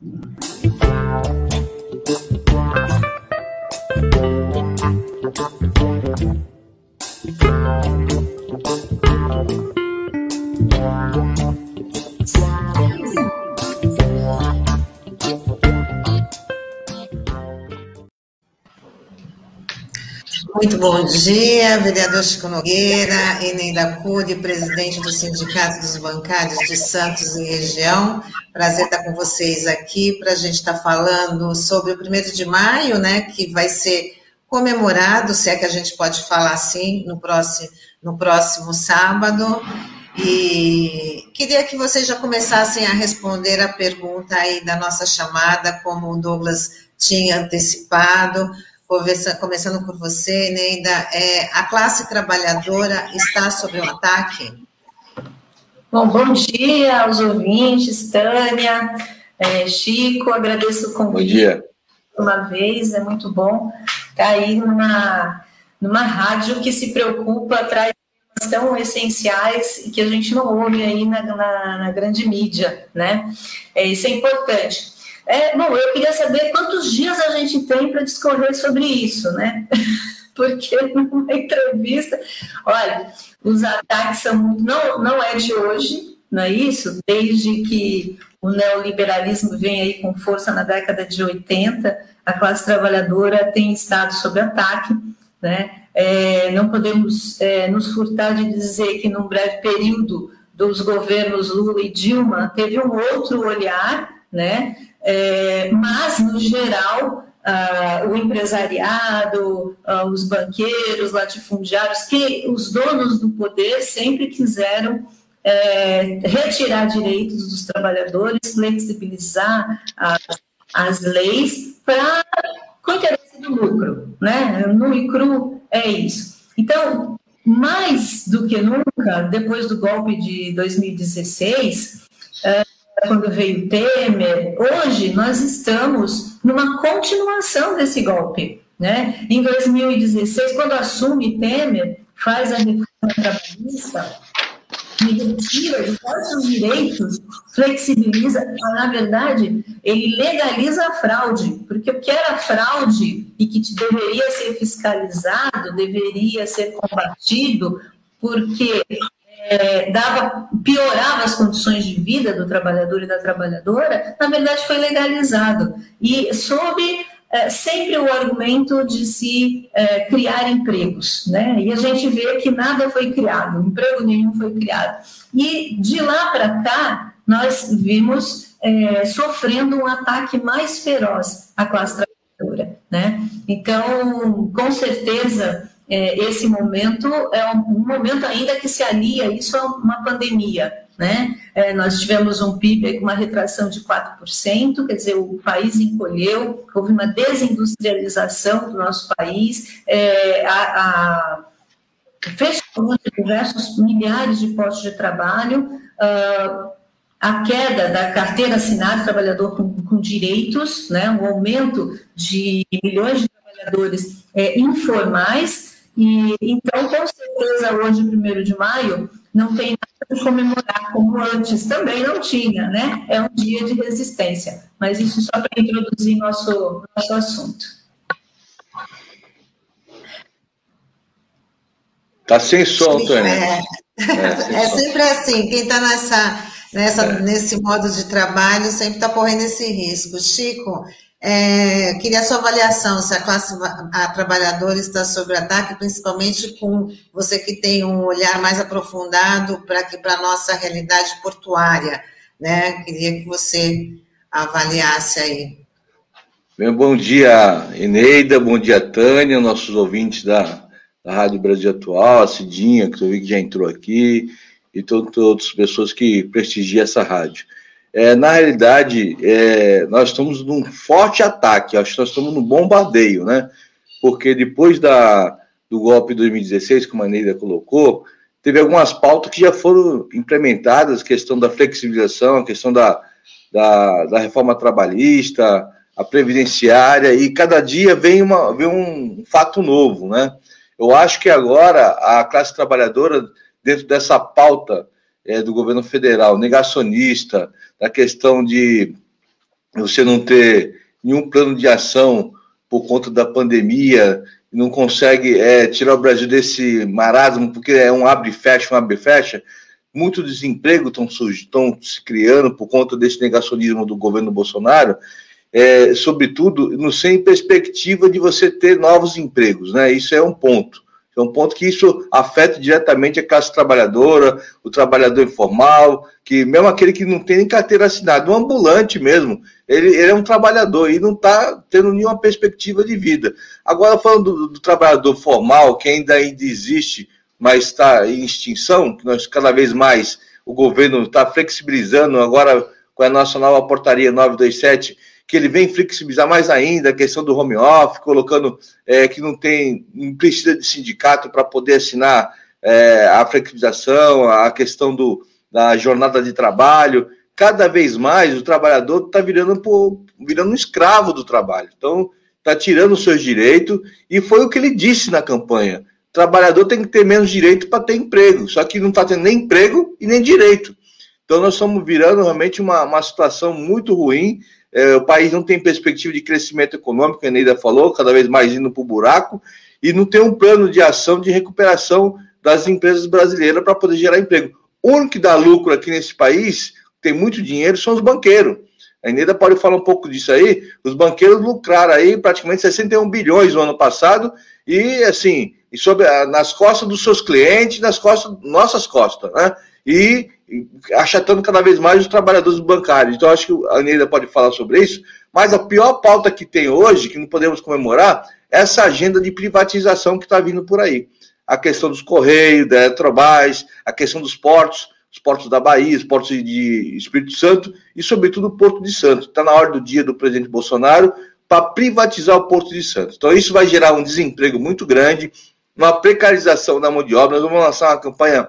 Muito bom dia, vereador Chico Nogueira, Eneida Cury, presidente do Sindicato dos Bancários de Santos e região. Prazer estar com vocês aqui para a gente estar falando sobre o 1 de maio, né, que vai ser comemorado, se é que a gente pode falar assim, no próximo, no próximo sábado. E queria que vocês já começassem a responder a pergunta aí da nossa chamada, como o Douglas tinha antecipado começando por você, Neida, é, a classe trabalhadora está sob um ataque? Bom, bom dia aos ouvintes, Tânia, é, Chico, agradeço o convite. Bom dia. Uma vez, é muito bom estar aí numa, numa rádio que se preocupa, traz tão essenciais e que a gente não ouve aí na, na, na grande mídia, né? É, isso é importante. É, bom, eu queria saber quantos dias a gente tem para discorrer sobre isso, né? Porque numa entrevista, olha, os ataques são não, não é de hoje, não é isso? Desde que o neoliberalismo vem aí com força na década de 80, a classe trabalhadora tem estado sob ataque, né? É, não podemos é, nos furtar de dizer que num breve período dos governos Lula e Dilma teve um outro olhar, né? É, mas, no geral, ah, o empresariado, ah, os banqueiros, latifundiários, que os donos do poder sempre quiseram é, retirar direitos dos trabalhadores, flexibilizar as, as leis para com interesse do lucro, né? No e cru é isso. Então, mais do que nunca, depois do golpe de 2016, é, quando veio Temer, hoje nós estamos numa continuação desse golpe. Né? Em 2016, quando assume Temer, faz a reforma trabalhista, retira diversos direitos, flexibiliza, na verdade, ele legaliza a fraude, porque o que era fraude e que deveria ser fiscalizado, deveria ser combatido, porque é, dava, piorava as condições de vida do trabalhador e da trabalhadora, na verdade foi legalizado. E sob é, sempre o argumento de se é, criar empregos, né? E a gente vê que nada foi criado, emprego nenhum foi criado. E de lá para cá, nós vimos é, sofrendo um ataque mais feroz à classe trabalhadora, né? Então, com certeza, é, esse momento é um, momento ainda que se alia isso a uma pandemia. Né? É, nós tivemos um PIB com uma retração de 4%, quer dizer, o país encolheu, houve uma desindustrialização do nosso país, é, a, a de diversos milhares de postos de trabalho, uh, a queda da carteira assinada trabalhador com, com direitos, né, um aumento de milhões de trabalhadores é, informais, e, então, com certeza, hoje, 1 de maio, não tem nada de comemorar como antes também não tinha, né? É um dia de resistência. Mas isso só para introduzir nosso, nosso assunto. Tá sem som, Tânia. É, é, é sempre assim, quem está nessa, nessa, é. nesse modo de trabalho sempre está correndo esse risco. Chico, é, queria a sua avaliação se a classe a trabalhadora está sob ataque, principalmente com você que tem um olhar mais aprofundado para para a nossa realidade portuária, né? Queria que você avaliasse aí. Bem, bom dia, Eneida, bom dia, Tânia, nossos ouvintes da, da Rádio Brasil Atual, a Cidinha, que eu vi que já entrou aqui, e todas as pessoas que prestigiam essa rádio. É, na realidade, é, nós estamos num forte ataque, acho que nós estamos num bombardeio, né? Porque depois da, do golpe de 2016, como a Neida colocou, teve algumas pautas que já foram implementadas, questão da flexibilização, a questão da, da, da reforma trabalhista, a previdenciária, e cada dia vem, uma, vem um fato novo, né? Eu acho que agora a classe trabalhadora, dentro dessa pauta é, do governo federal, negacionista, da questão de, você não ter nenhum plano de ação por conta da pandemia, não consegue é, tirar o Brasil desse marasmo, porque é um abre e fecha, um abre e fecha. Muito desemprego estão se criando por conta desse negacionismo do governo Bolsonaro, é, sobretudo no, sem perspectiva de você ter novos empregos, né? Isso é um ponto. É um ponto que isso afeta diretamente a classe trabalhadora, o trabalhador informal, que mesmo aquele que não tem nem carteira assinada, um ambulante mesmo, ele, ele é um trabalhador e não está tendo nenhuma perspectiva de vida. Agora, falando do, do trabalhador formal, que ainda, ainda existe, mas está em extinção, que nós cada vez mais o governo está flexibilizando agora com a nossa nova portaria 927, que ele vem flexibilizar mais ainda a questão do home office, colocando é, que não tem, não precisa de sindicato para poder assinar é, a flexibilização, a questão do, da jornada de trabalho. Cada vez mais o trabalhador está virando, virando um escravo do trabalho. Então, está tirando os seus direitos, e foi o que ele disse na campanha. Trabalhador tem que ter menos direito para ter emprego, só que não está tendo nem emprego e nem direito. Então, nós estamos virando realmente uma, uma situação muito ruim é, o país não tem perspectiva de crescimento econômico, a Neida falou, cada vez mais indo para o buraco, e não tem um plano de ação de recuperação das empresas brasileiras para poder gerar emprego. O único que dá lucro aqui nesse país, tem muito dinheiro, são os banqueiros. A Neida pode falar um pouco disso aí. Os banqueiros lucraram aí praticamente 61 bilhões no ano passado, e assim, e sobre, nas costas dos seus clientes, nas costas, nossas costas, né? E achatando cada vez mais os trabalhadores bancários. Então, acho que a Neida pode falar sobre isso, mas a pior pauta que tem hoje, que não podemos comemorar, é essa agenda de privatização que está vindo por aí. A questão dos Correios, da Eletrobras, a questão dos portos, os portos da Bahia, os portos de Espírito Santo e, sobretudo, o Porto de Santos. Está na hora do dia do presidente Bolsonaro para privatizar o Porto de Santos. Então, isso vai gerar um desemprego muito grande, uma precarização da mão de obra. Nós vamos lançar uma campanha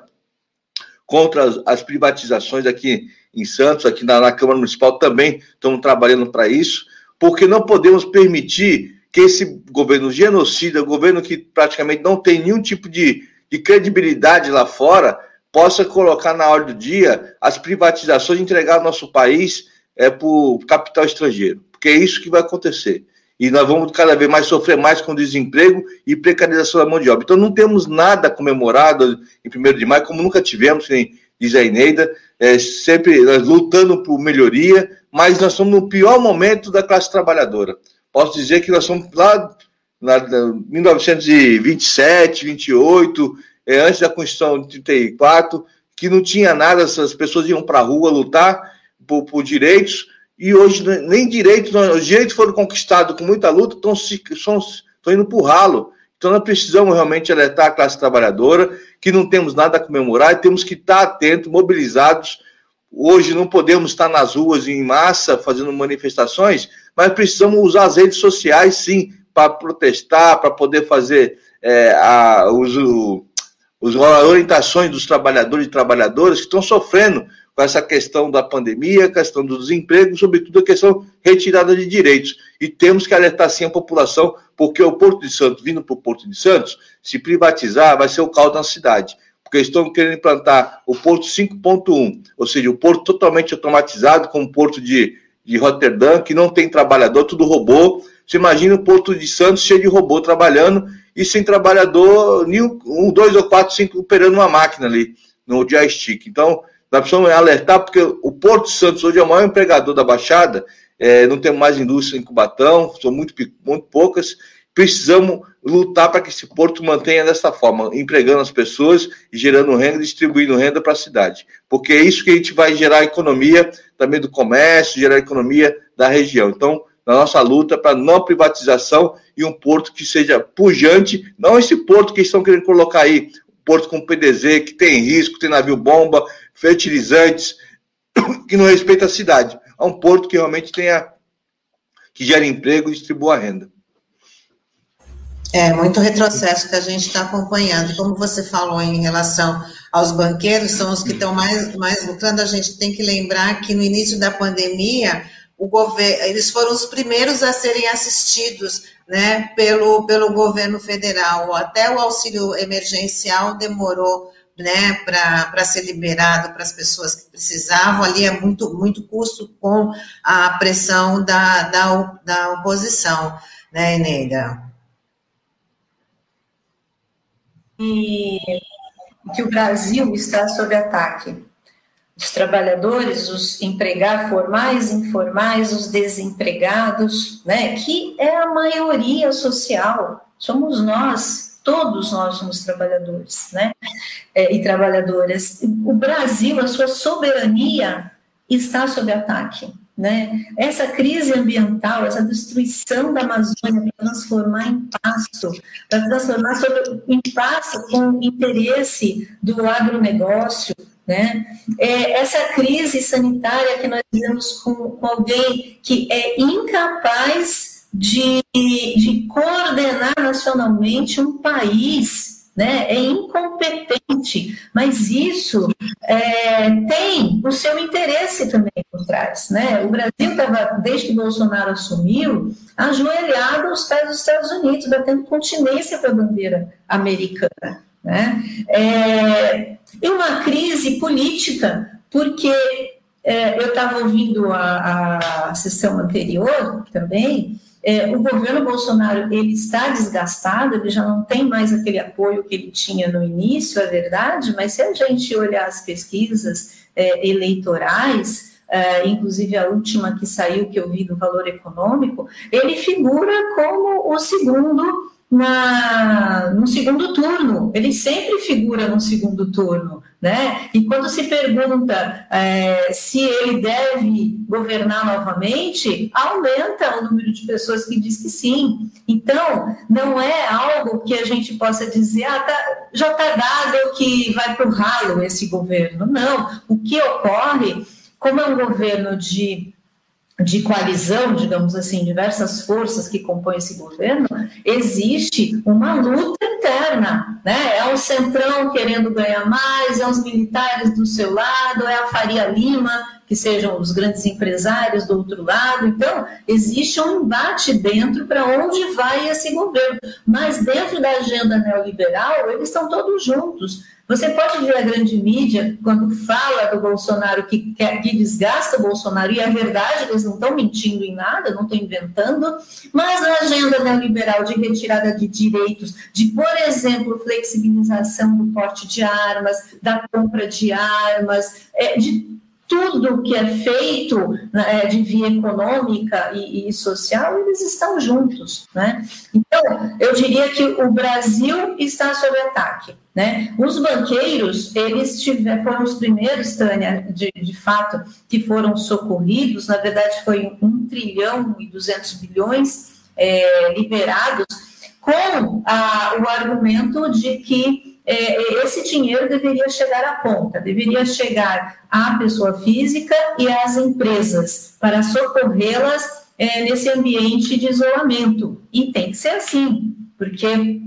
contra as, as privatizações aqui em Santos, aqui na, na Câmara Municipal também estamos trabalhando para isso, porque não podemos permitir que esse governo genocida, governo que praticamente não tem nenhum tipo de, de credibilidade lá fora, possa colocar na ordem do dia as privatizações e entregar nosso país é, para o capital estrangeiro, porque é isso que vai acontecer e nós vamos cada vez mais sofrer mais com desemprego e precarização da mão de obra. Então não temos nada comemorado em 1 de maio, como nunca tivemos, nem diz a Ineida, é, sempre lutando por melhoria, mas nós estamos no pior momento da classe trabalhadora. Posso dizer que nós somos lá na, 1927, 28, é, antes da Constituição de 34, que não tinha nada, as pessoas iam para a rua lutar por, por direitos, e hoje nem direitos, os direitos foram conquistados com muita luta, estão, estão, estão indo para o ralo. Então nós precisamos realmente alertar a classe trabalhadora que não temos nada a comemorar e temos que estar atentos, mobilizados. Hoje não podemos estar nas ruas em massa fazendo manifestações, mas precisamos usar as redes sociais sim para protestar, para poder fazer é, a, os, os orientações dos trabalhadores e trabalhadoras que estão sofrendo com essa questão da pandemia, a questão do desemprego, sobretudo a questão retirada de direitos. E temos que alertar sim a população, porque o Porto de Santos, vindo para o Porto de Santos, se privatizar, vai ser o caos na cidade. Porque estão querendo implantar o Porto 5.1, ou seja, o porto totalmente automatizado, como o Porto de, de Rotterdam, que não tem trabalhador, tudo robô. Você imagina o Porto de Santos cheio de robô trabalhando e sem trabalhador, um, dois ou quatro, cinco operando uma máquina ali no joystick. Então, nós precisamos alertar, porque o Porto Santos hoje é o maior empregador da Baixada, é, não temos mais indústria em Cubatão, são muito, muito poucas. Precisamos lutar para que esse porto mantenha dessa forma, empregando as pessoas gerando renda distribuindo renda para a cidade. Porque é isso que a gente vai gerar economia também do comércio, gerar economia da região. Então, na nossa luta para não privatização e um porto que seja pujante, não esse porto que estão querendo colocar aí, porto com PDZ, que tem risco, tem navio bomba, fertilizantes, que não respeita a cidade. É um porto que realmente tenha que gere emprego e distribua renda. É muito retrocesso que a gente está acompanhando. Como você falou em relação aos banqueiros, são os que estão mais, mais lucrando. A gente tem que lembrar que no início da pandemia, o governo, eles foram os primeiros a serem assistidos né, pelo, pelo governo federal. Até o auxílio emergencial demorou né, para ser liberado para as pessoas que precisavam, ali é muito, muito custo com a pressão da, da, da oposição, né, Eneida? E que o Brasil está sob ataque. Os trabalhadores, os empregados formais, informais, os desempregados, né, que é a maioria social, somos nós, todos nós somos trabalhadores, né? É, e trabalhadoras. O Brasil, a sua soberania está sob ataque. Né? Essa crise ambiental, essa destruição da Amazônia para transformar em pasto, para transformar sobre, em pasto com interesse do agronegócio, né? É, essa crise sanitária que nós vivemos com, com alguém que é incapaz de, de coordenar nacionalmente um país, né? É incompetente, mas isso é, tem o seu interesse também por trás, né? O Brasil estava, desde que Bolsonaro assumiu, ajoelhado aos pés dos Estados Unidos, batendo continência para a bandeira americana, né? É, e uma crise política, porque é, eu estava ouvindo a, a sessão anterior também, é, o governo Bolsonaro ele está desgastado, ele já não tem mais aquele apoio que ele tinha no início, é verdade, mas se a gente olhar as pesquisas é, eleitorais, é, inclusive a última que saiu, que eu vi do valor econômico, ele figura como o segundo na, no segundo turno, ele sempre figura no segundo turno, né? E quando se pergunta é, se ele deve governar novamente, aumenta o número de pessoas que diz que sim. Então, não é algo que a gente possa dizer, ah, tá, já está dado que vai para o ralo esse governo. Não, o que ocorre, como é um governo de de coalizão, digamos assim, diversas forças que compõem esse governo, existe uma luta interna, né? É o centrão querendo ganhar mais, é os militares do seu lado, é a Faria Lima, que sejam os grandes empresários do outro lado. Então, existe um embate dentro para onde vai esse governo. Mas dentro da agenda neoliberal, eles estão todos juntos. Você pode ver a grande mídia quando fala do Bolsonaro que, quer, que desgasta o Bolsonaro, e é verdade, eles não estão mentindo em nada, não estão inventando, mas a agenda neoliberal de retirada de direitos, de, por exemplo, flexibilização do porte de armas, da compra de armas, é, de tudo que é feito né, de via econômica e, e, social, eles estão juntos. Né? Então, eu diria que o Brasil está sob ataque. Né? Os banqueiros, eles foram os primeiros, Tânia, de, de fato, que foram socorridos, na verdade foi 1 trilhão e 200 bilhões é, liberados, com a, o argumento de que é, esse dinheiro deveria chegar à ponta, deveria chegar à pessoa física e às empresas, para socorrê-las é, nesse ambiente de isolamento. E tem que ser assim, porque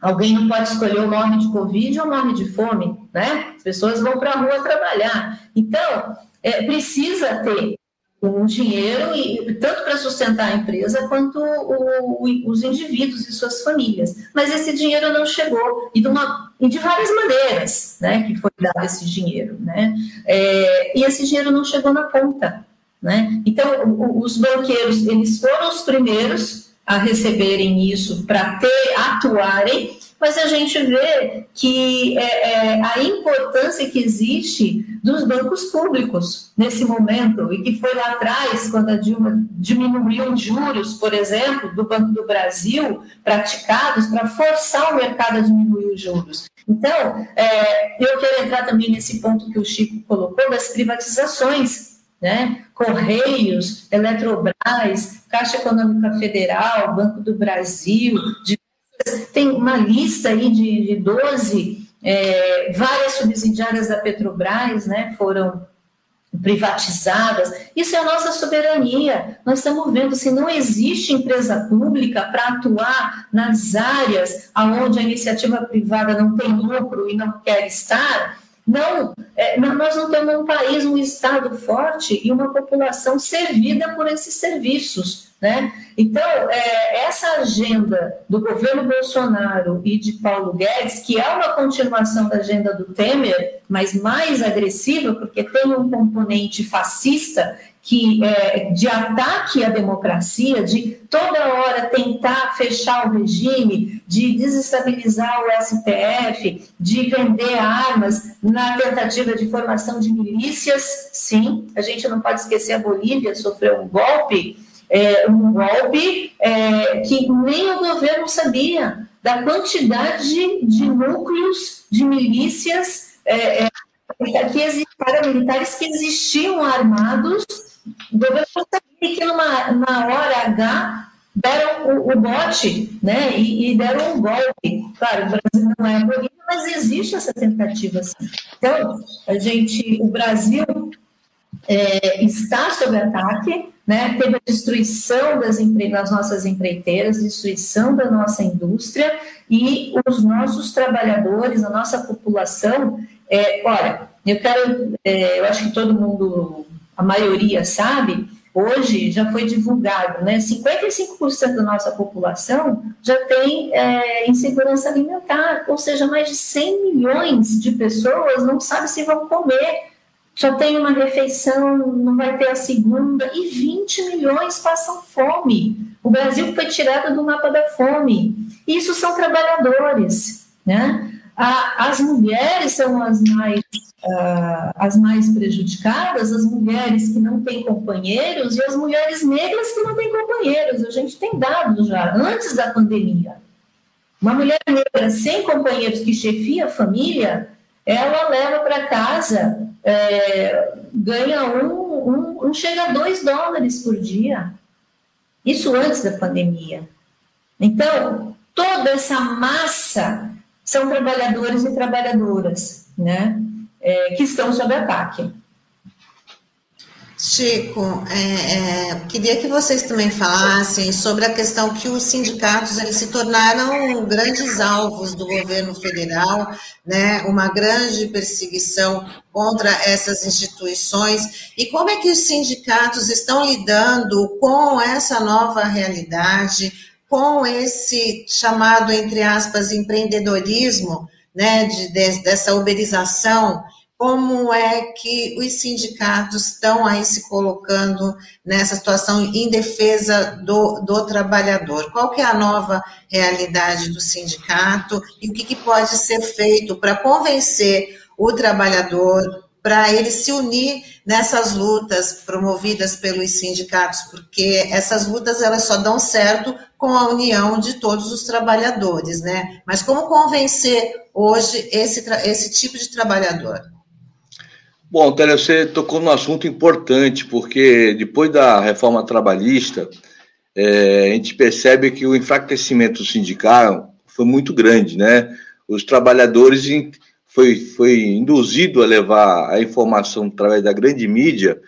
Alguém não pode escolher ou morre de Covid ou morre de fome, né? As pessoas vão para a rua trabalhar. Então, é, precisa ter um dinheiro, e, tanto para sustentar a empresa quanto o, o, os indivíduos e suas famílias. Mas esse dinheiro não chegou, e de, uma, e de várias maneiras né, que foi dado esse dinheiro. Né? É, e esse dinheiro não chegou na ponta. Né? Então, o, os banqueiros, eles foram os primeiros a receberem isso para ter, atuarem, mas a gente vê que é, é, a importância que existe dos bancos públicos nesse momento, e que foi lá atrás, quando a Dilma diminuiu os juros, por exemplo, do Banco do Brasil, praticados para forçar o mercado a diminuir os juros. Então, é, eu quero entrar também nesse ponto que o Chico colocou, das privatizações né? Correios, Eletrobras, Caixa Econômica Federal, Banco do Brasil, tem uma lista aí de, de 12, é, várias subsidiárias da Petrobras, né, foram privatizadas. Isso é a nossa soberania. Nós estamos vendo se não existe empresa pública para atuar nas áreas onde a iniciativa privada não tem lucro e não quer estar, não, é, nós não temos um país, um Estado forte e uma população servida por esses serviços. Né? Então, é, essa agenda do governo Bolsonaro e de Paulo Guedes, que é uma continuação da agenda do Temer, mas mais agressiva, porque tem um componente fascista que é, de ataque à democracia, de toda hora tentar fechar o regime, de desestabilizar o STF, de vender armas na tentativa de formação de milícias. Sim, a gente não pode esquecer a Bolívia sofreu um golpe, é, um golpe é, que nem o governo sabia da quantidade de, núcleos de milícias é, é que paramilitares que existiam armados governo sabia que numa, na hora H deram o, o bote, né, e, e, deram um golpe. Claro, o Brasil não é Bolívia, mas existe essa tentativa. Então, a gente, o Brasil é, está sob ataque, né, teve a destruição das, empre... das nossas empreiteiras, destruição da nossa indústria, e os nossos trabalhadores, a nossa população, é, olha, eu quero, é, eu acho que todo mundo a maioria sabe, hoje já foi divulgado, né? 55% da nossa população já tem é, insegurança alimentar, ou seja, mais de 100 milhões de pessoas não sabem se vão comer, só tem uma refeição, não vai ter a segunda, e 20 milhões passam fome. O Brasil foi tirado do mapa da fome. Isso são trabalhadores, né? As mulheres são as mais uh, as mais prejudicadas, as mulheres que não têm companheiros e as mulheres negras que não têm companheiros. A gente tem dados já, antes da pandemia. Uma mulher negra sem companheiros que chefia a família, ela leva para casa, é, ganha um, um, um, chega a dois dólares por dia. Isso antes da pandemia. Então, toda essa massa são trabalhadores e trabalhadoras, né? é, que estão sob ataque. Chico, é, é, queria que vocês também falassem sobre a questão que os sindicatos eles se tornaram grandes alvos do governo federal, né, uma grande perseguição contra essas instituições, e como é que os sindicatos estão lidando com essa nova realidade, com esse chamado, entre aspas, empreendedorismo, né, de, de, dessa uberização, como é que os sindicatos estão aí se colocando nessa situação em defesa do, do trabalhador? Qual que é a nova realidade do sindicato e o que, que pode ser feito para convencer o trabalhador para ele se unir nessas lutas promovidas pelos sindicatos, porque essas lutas elas só dão certo com a união de todos os trabalhadores, né? Mas como convencer hoje esse, esse tipo de trabalhador? Bom, Télia, você tocou num assunto importante, porque depois da reforma trabalhista, é, a gente percebe que o enfraquecimento sindical foi muito grande, né? Os trabalhadores foi, foi induzido a levar a informação através da grande mídia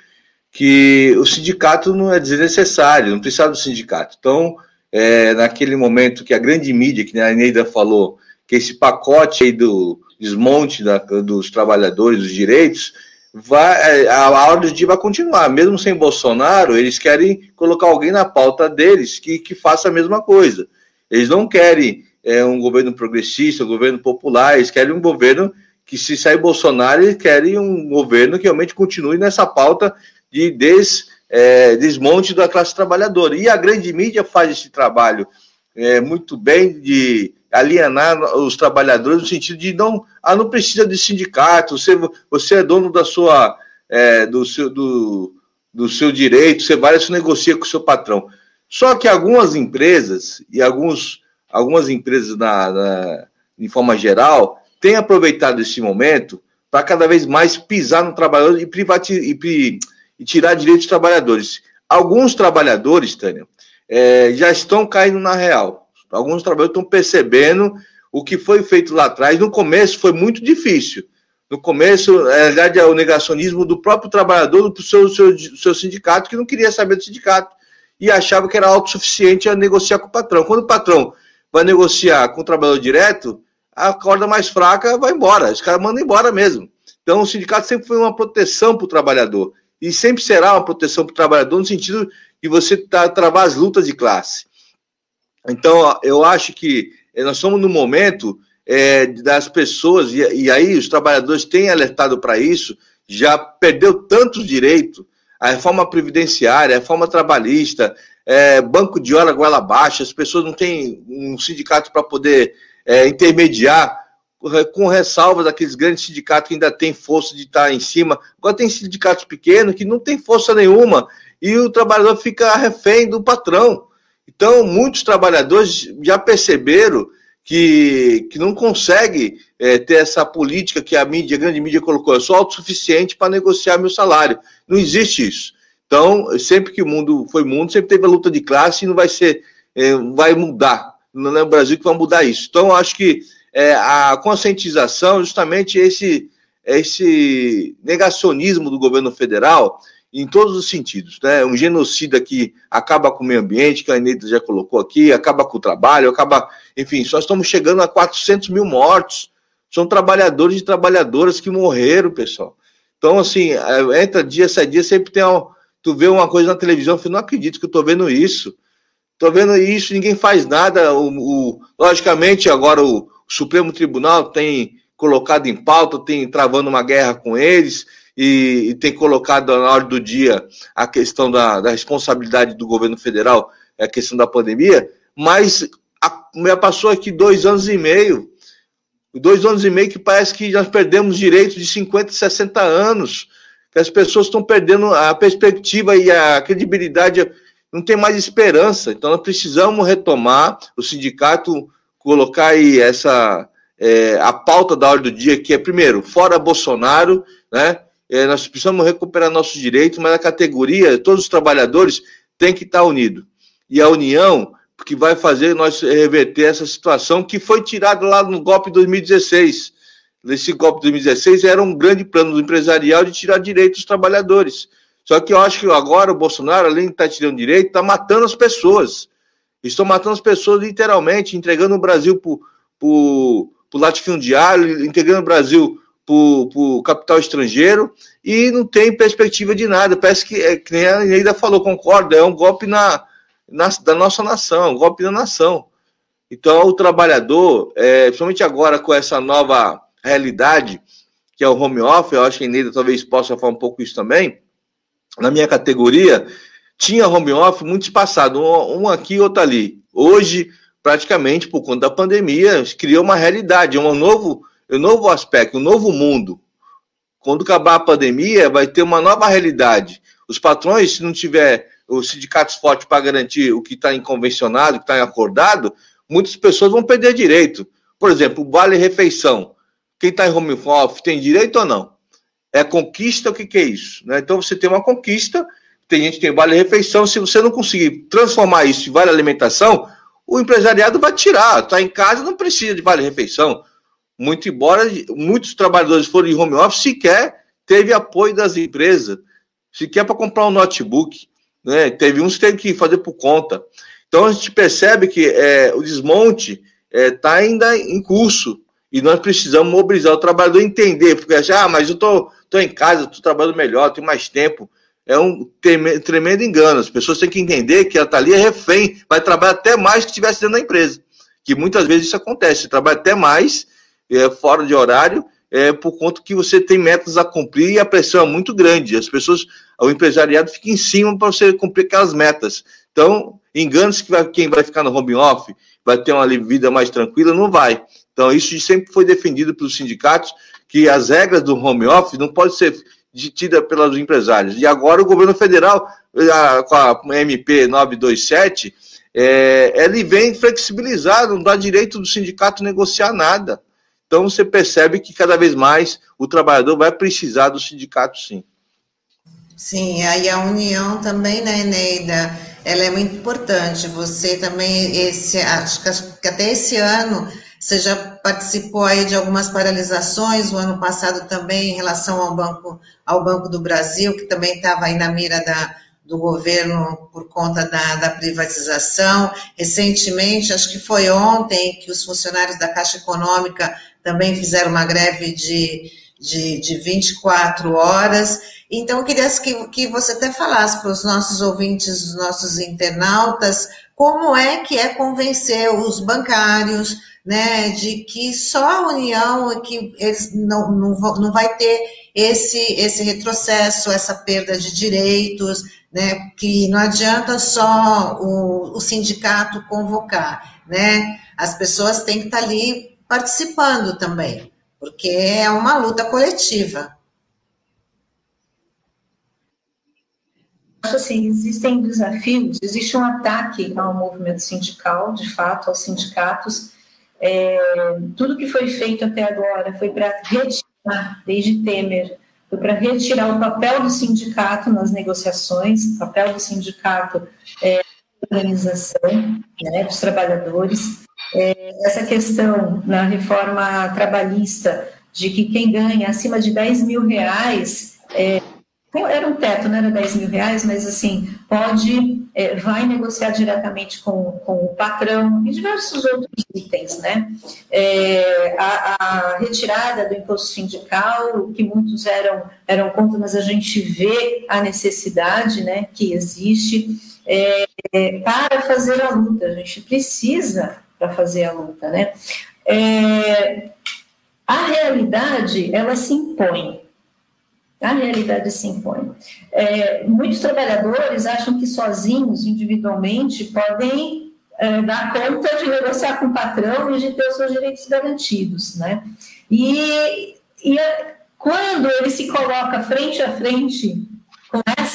que o sindicato não é desnecessário, não precisava do sindicato. Então, é, naquele momento que a grande mídia, que a Eneida falou, que esse pacote aí do desmonte da, dos trabalhadores, dos direitos, vai, é, a, a ordem do dia vai continuar. Mesmo sem Bolsonaro, eles querem colocar alguém na pauta deles que, que faça a mesma coisa. Eles não querem é, um governo progressista, um governo popular, eles querem um governo que, se sair Bolsonaro, eles querem um governo que realmente continue nessa pauta de des, é, desmonte da classe trabalhadora. E a grande mídia faz esse trabalho é, muito bem de alienar os trabalhadores no sentido de não, ah, não precisa de sindicato, você, você é dono da sua, é, do, seu, do, do seu direito, você vai, você negocia com o seu patrão. Só que algumas empresas e alguns algumas empresas na, na, em forma geral têm aproveitado esse momento para cada vez mais pisar no trabalhador e, e, e tirar direitos dos trabalhadores. Alguns trabalhadores, Tânia, é, já estão caindo na real. Alguns trabalhadores estão percebendo o que foi feito lá atrás. No começo foi muito difícil. No começo, na verdade, é o negacionismo do próprio trabalhador, do seu, seu, seu sindicato, que não queria saber do sindicato e achava que era autossuficiente a negociar com o patrão. Quando o patrão vai negociar com o trabalhador direto, a corda mais fraca vai embora. Os caras mandam embora mesmo. Então, o sindicato sempre foi uma proteção para o trabalhador, e sempre será uma proteção para o trabalhador, no sentido de você travar as lutas de classe. Então, eu acho que eh, nós estamos no momento é, das pessoas, e, e, aí os trabalhadores têm alertado para isso, já perdeu tantos direitos, a reforma previdenciária, a reforma trabalhista, é, banco de hora goela baixa, as pessoas não têm um sindicato para poder é, intermediar, com ressalva daqueles grandes sindicatos que ainda têm força de estar em cima. Agora tem sindicatos pequenos que não têm força nenhuma e o trabalhador fica refém do patrão. Então, muitos trabalhadores já perceberam que, que não consegue é, ter essa política que a mídia, a grande mídia colocou, eu sou autossuficiente para negociar meu salário. Não existe isso. Então, sempre que o mundo foi mundo, sempre teve a luta de classe e não vai ser, é, vai mudar. Não é o Brasil que vai mudar isso. Então, acho que é, a conscientização, justamente esse, esse negacionismo do governo federal, em todos os sentidos. Né? Um genocida que acaba com o meio ambiente, que a Anitta já colocou aqui, acaba com o trabalho, acaba. Enfim, nós estamos chegando a 400 mil mortos. São trabalhadores e trabalhadoras que morreram, pessoal. Então, assim, é, entra dia, sai dia, sempre tem. Um, tu vê uma coisa na televisão, eu não acredito que eu estou vendo isso. Estou vendo isso, ninguém faz nada. O, o, logicamente, agora o Supremo Tribunal tem colocado em pauta, tem travando uma guerra com eles e, e tem colocado na hora do dia a questão da, da responsabilidade do governo federal, a questão da pandemia, mas a, já passou aqui dois anos e meio, dois anos e meio que parece que nós perdemos direitos de 50, 60 anos, que as pessoas estão perdendo a perspectiva e a credibilidade, não tem mais esperança. Então, nós precisamos retomar o sindicato, colocar aí essa é, a pauta da hora do dia, que é, primeiro, fora Bolsonaro, né? é, nós precisamos recuperar nossos direitos, mas a categoria, todos os trabalhadores têm que estar unidos. E a união que vai fazer nós reverter essa situação que foi tirada lá no golpe de 2016. Nesse golpe de 2016 era um grande plano empresarial de tirar direitos dos trabalhadores. Só que eu acho que agora o Bolsonaro, além de estar tirando direito, está matando as pessoas. Estão matando as pessoas literalmente, entregando o Brasil para o latifundiário, entregando o Brasil para o capital estrangeiro e não tem perspectiva de nada. Parece que, é, que nem a Neida falou, concordo, é um golpe na, na, da nossa nação, um golpe da nação. Então, o trabalhador, é, principalmente agora com essa nova realidade, que é o home office, eu acho que a Neida talvez possa falar um pouco isso também, na minha categoria, tinha home office muito espaçado, um, um aqui e outro ali. Hoje, praticamente, por conta da pandemia, criou uma realidade, um novo um novo aspecto, um novo mundo. Quando acabar a pandemia, vai ter uma nova realidade. Os patrões, se não tiver os sindicatos fortes para garantir o que está em convencionado, o que está em acordado, muitas pessoas vão perder direito. Por exemplo, o vale refeição. Quem está em home office tem direito ou não? É conquista, o que, que é isso? Né? Então você tem uma conquista, tem gente que tem vale refeição, se você não conseguir transformar isso em vale alimentação, o empresariado vai tirar. Está em casa, não precisa de vale refeição muito embora muitos trabalhadores foram em home office, sequer teve apoio das empresas, sequer para comprar um notebook. Né? Teve uns que teve que fazer por conta. Então a gente percebe que é, o desmonte está é, tá ainda em curso e nós precisamos mobilizar o trabalhador entender, porque ah, mas eu tô, tô em casa, estou trabalhando melhor, tenho mais tempo. É um tremendo engano. As pessoas têm que entender que ela está ali é refém, vai trabalhar até mais que estivesse dentro da empresa. Que muitas vezes isso acontece, trabalha até mais é, fora de horário, é, por conta que você tem metas a cumprir e a pressão é muito grande. As pessoas, o empresariado fica em cima para você cumprir aquelas metas. Então, engane-se que vai, quem vai ficar no home office vai ter uma vida mais tranquila, não vai. Então, isso sempre foi defendido pelos sindicatos, que as regras do home office não podem ser ditidas pelos empresários. E agora o governo federal, com a MP 927, é, ele vem flexibilizar, não dá direito do sindicato negociar nada. Então você percebe que cada vez mais o trabalhador vai precisar do sindicato, sim. Sim, aí a união também, né, Eneida, ela é muito importante. Você também, esse, acho que até esse ano, você já participou aí de algumas paralisações, o ano passado também, em relação ao Banco, ao Banco do Brasil, que também estava aí na mira da, do governo por conta da, da, privatização. Recentemente, acho que foi ontem, que os funcionários da Caixa Econômica também fizeram uma greve de, de, de 24 horas. Então, eu queria que, que você até falasse para os nossos ouvintes, os nossos internautas, como é que é convencer os bancários, né, de que só a União, que eles não, não, não vai ter esse, esse retrocesso, essa perda de direitos, né, que não adianta só o, o sindicato convocar, né, as pessoas têm que estar ali participando também, porque é uma luta coletiva. Acho assim, existem desafios, existe um ataque ao movimento sindical, de fato, aos sindicatos. É, tudo que foi feito até agora foi para retirar, desde Temer, foi para retirar o papel do sindicato nas negociações, o papel do sindicato é, organização né, dos trabalhadores. É, essa questão na reforma trabalhista de que quem ganha acima de 10 mil reais é, era um teto, não era 10 mil reais, mas assim, pode, é, vai negociar diretamente com, com o patrão e diversos outros itens, né? É, a, a, retirada do imposto sindical, que muitos eram, eram contra, mas a gente vê a necessidade, né, que existe é, para fazer a luta, a gente precisa para fazer a luta, né? É, a realidade, ela se impõe, a realidade se impõe. É, muitos trabalhadores acham que sozinhos, individualmente, podem é, dar conta de negociar com o patrão e de ter os seus direitos garantidos, né? E, e quando ele se coloca frente a frente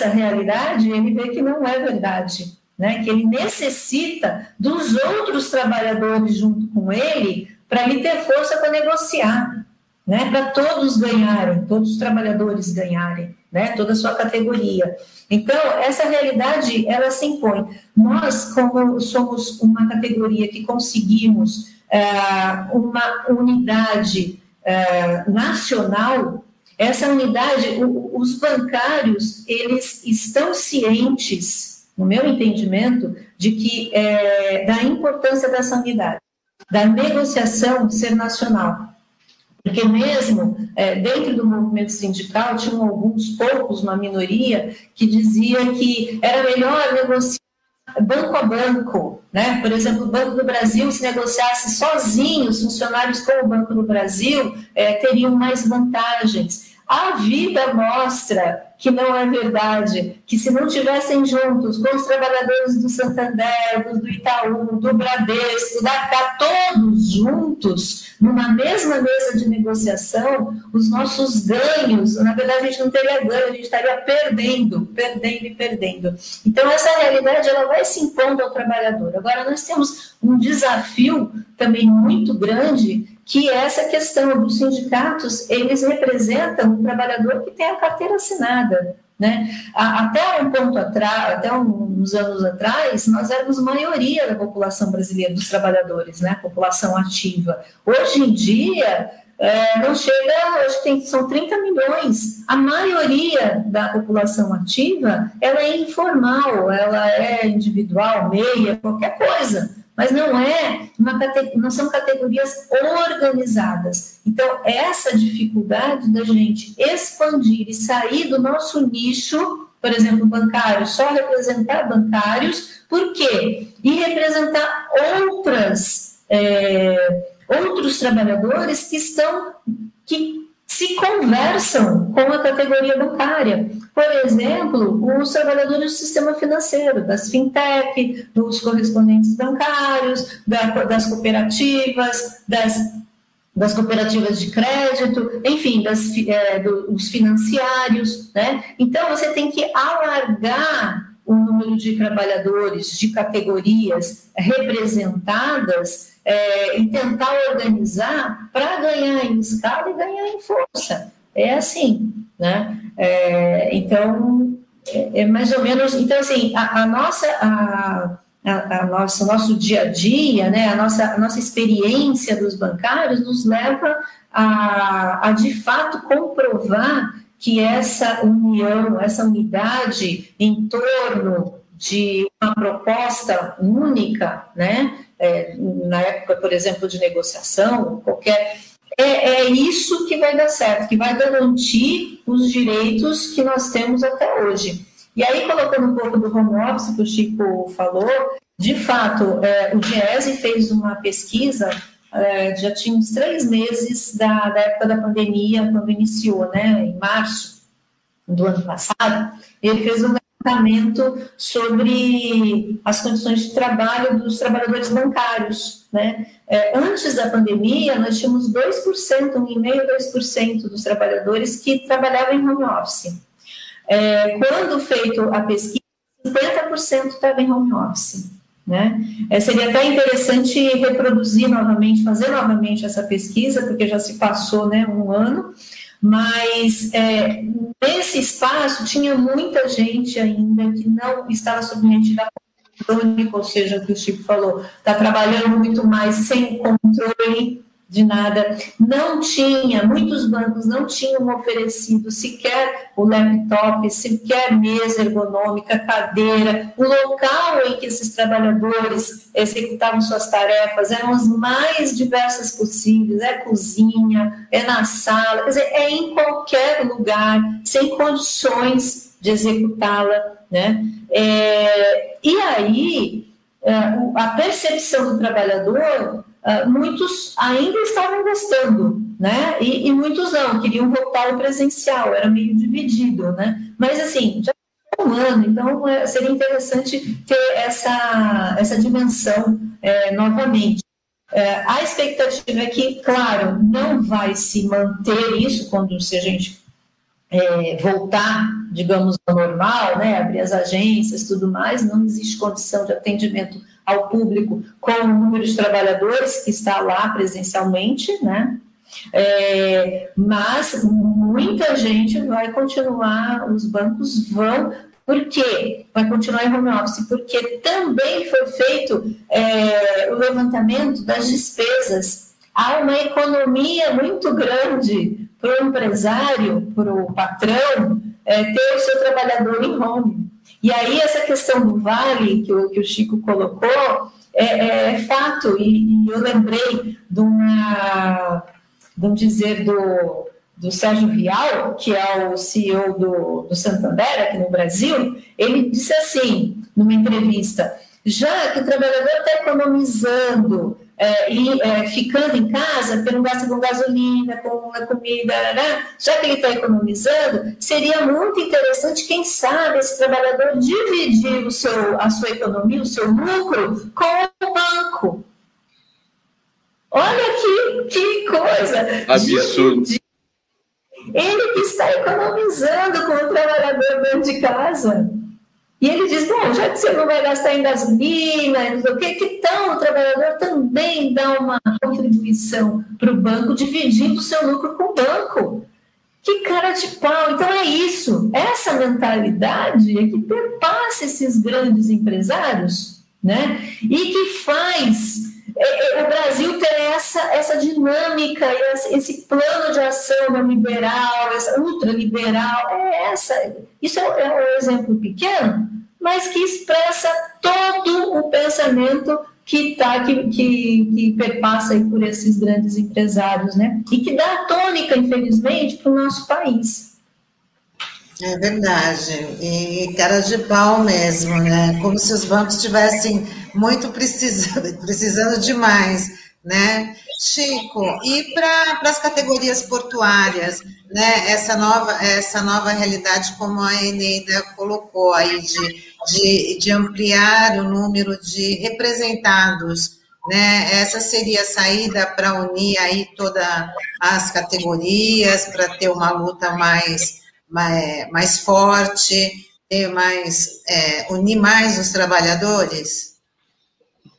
essa realidade, ele vê que não é verdade, né? Que ele necessita dos outros trabalhadores junto com ele para ele ter força para negociar né, para todos ganharem, todos os trabalhadores ganharem, né, toda a sua categoria. Então, essa realidade, ela se impõe. Nós, como somos uma categoria que conseguimos é, uma unidade é, nacional, essa unidade, o, os bancários, eles estão cientes, no meu entendimento, de que é, da importância dessa unidade, da negociação ser nacional. Porque mesmo é, dentro do movimento sindical tinham alguns poucos, uma minoria, que dizia que era melhor negociar banco a banco, né? Por exemplo, o Banco do Brasil, se negociasse sozinho, os funcionários com o Banco do Brasil é, teriam mais vantagens. A vida mostra que não é verdade, que se não tivessem juntos com os trabalhadores do Santander, do Itaú, do Bradesco, da CA, todos juntos, numa mesma mesa de negociação, os nossos ganhos, na verdade a gente não teria ganho, a gente estaria perdendo, perdendo e perdendo. Então essa realidade ela vai se impondo ao trabalhador. Agora nós temos um desafio também muito grande que essa questão dos sindicatos, eles representam o trabalhador que tem a carteira assinada. Né? Até um ponto atrás, até uns anos atrás, nós éramos maioria da população brasileira, dos trabalhadores, né? população ativa. Hoje em dia, é, não chega, que tem, são 30 milhões. A maioria da população ativa, ela é informal, ela é individual, meia, qualquer coisa mas não é uma não são categorias organizadas. Então, essa dificuldade da gente expandir e sair do nosso nicho, por exemplo, bancário, só representar bancários, por quê? E representar outras, é, outros trabalhadores que estão, que se conversam com a categoria bancária. Por exemplo, os trabalhadores do sistema financeiro, das fintech, dos correspondentes bancários, das cooperativas, das, das cooperativas de crédito, enfim, das, é, dos financiários. Né? Então, você tem que alargar o número de trabalhadores, de categorias representadas é, e tentar organizar para ganhar em escala e ganhar em força. É assim, né? É, então, é, é, mais ou menos. Então, assim, a, a nossa. A, a, a nossa, nosso dia a dia, né, a, nossa, a nossa experiência dos bancários nos leva a, a de fato comprovar que essa união, essa unidade em torno de uma proposta única, né, é, na época, por exemplo, de negociação, qualquer é, é isso que vai dar certo, que vai garantir os direitos que nós temos até hoje. E aí, colocando um pouco do home office que o Chico falou, de fato, é, o Diese fez uma pesquisa, é, já tinha uns três meses da, da, época da pandemia, quando iniciou, né, em março do ano passado, ele fez um levantamento sobre as condições de trabalho dos trabalhadores bancários, né, é, antes da pandemia, nós tínhamos 2%, 1,5%, 2% dos trabalhadores que trabalhavam em home office. É, quando feito a pesquisa, 50% estava em home office. Né? É, seria até interessante reproduzir novamente, fazer novamente essa pesquisa, porque já se passou né, um ano, mas é, nesse espaço tinha muita gente ainda que não estava submetida a crônica, ou seja, o que o Chico falou, está trabalhando muito mais sem controle de nada. Não tinha, muitos bancos não tinham oferecido sequer o laptop, sequer mesa ergonômica, cadeira, o local em que esses trabalhadores executavam suas tarefas eram as mais diversas possíveis, é cozinha, é na sala, quer dizer, é em qualquer lugar, sem condições de executá-la, né? É, e aí, é, a percepção do trabalhador ah, muitos ainda estavam gostando, né? E, e, muitos não, queriam voltar ao presencial, era meio dividido, né? Mas assim, já um ano, então é, seria interessante ter essa, essa dimensão é, novamente. É, a expectativa é que, claro, não vai se manter isso quando se a gente é, voltar, digamos, ao normal, né, abrir as agências, tudo mais, não existe condição de atendimento ao público com o número de trabalhadores que está lá presencialmente, né? É, mas muita gente vai continuar, os bancos vão, por quê? Vai continuar em home office, porque também foi feito é, o levantamento das despesas. Há uma economia muito grande para o empresário, para o patrão, é, ter o seu trabalhador em home. E aí, essa questão do vale que o, que o Chico colocou é, é fato, e, e, eu lembrei de uma, vamos dizer, do, do Sérgio Rial, que é o CEO do, do Santander aqui no Brasil, ele disse assim, numa entrevista, já que o trabalhador está economizando é, e é, ficando em casa, porque não gasta com gasolina, com a comida, né? já que ele está economizando, seria muito interessante, quem sabe, esse trabalhador dividir o seu, a sua economia, o seu lucro, com o banco. Olha que, que coisa! Absurdo. Ele que está economizando com o trabalhador dentro de casa. E ele diz, bom, já que você não vai gastar em gasolina, o que, que tal o trabalhador também dá uma contribuição para o banco, dividindo o seu lucro com o banco. Que cara de pau! Então é isso, essa mentalidade é que perpassa esses grandes empresários, né? E que faz é, é, o Brasil ter essa, essa dinâmica, esse plano de ação liberal, essa ultraliberal, é essa. Isso é, é um exemplo pequeno, mas que expressa todo o pensamento que, tá, que, que, que perpassa por esses grandes empresários, né? E que dá tônica, infelizmente, para o nosso país. É verdade, e cara de pau mesmo, né? Como se os bancos tivessem muito precisando, precisando demais, né? Chico, e para as categorias portuárias, né? Essa nova, essa nova realidade, como a Eneida colocou aí, de, de, de ampliar o número de representados, né? Essa seria a saída para unir aí todas as categorias, para ter uma luta mais mais, mais forte, ter mais, é, unir mais os trabalhadores?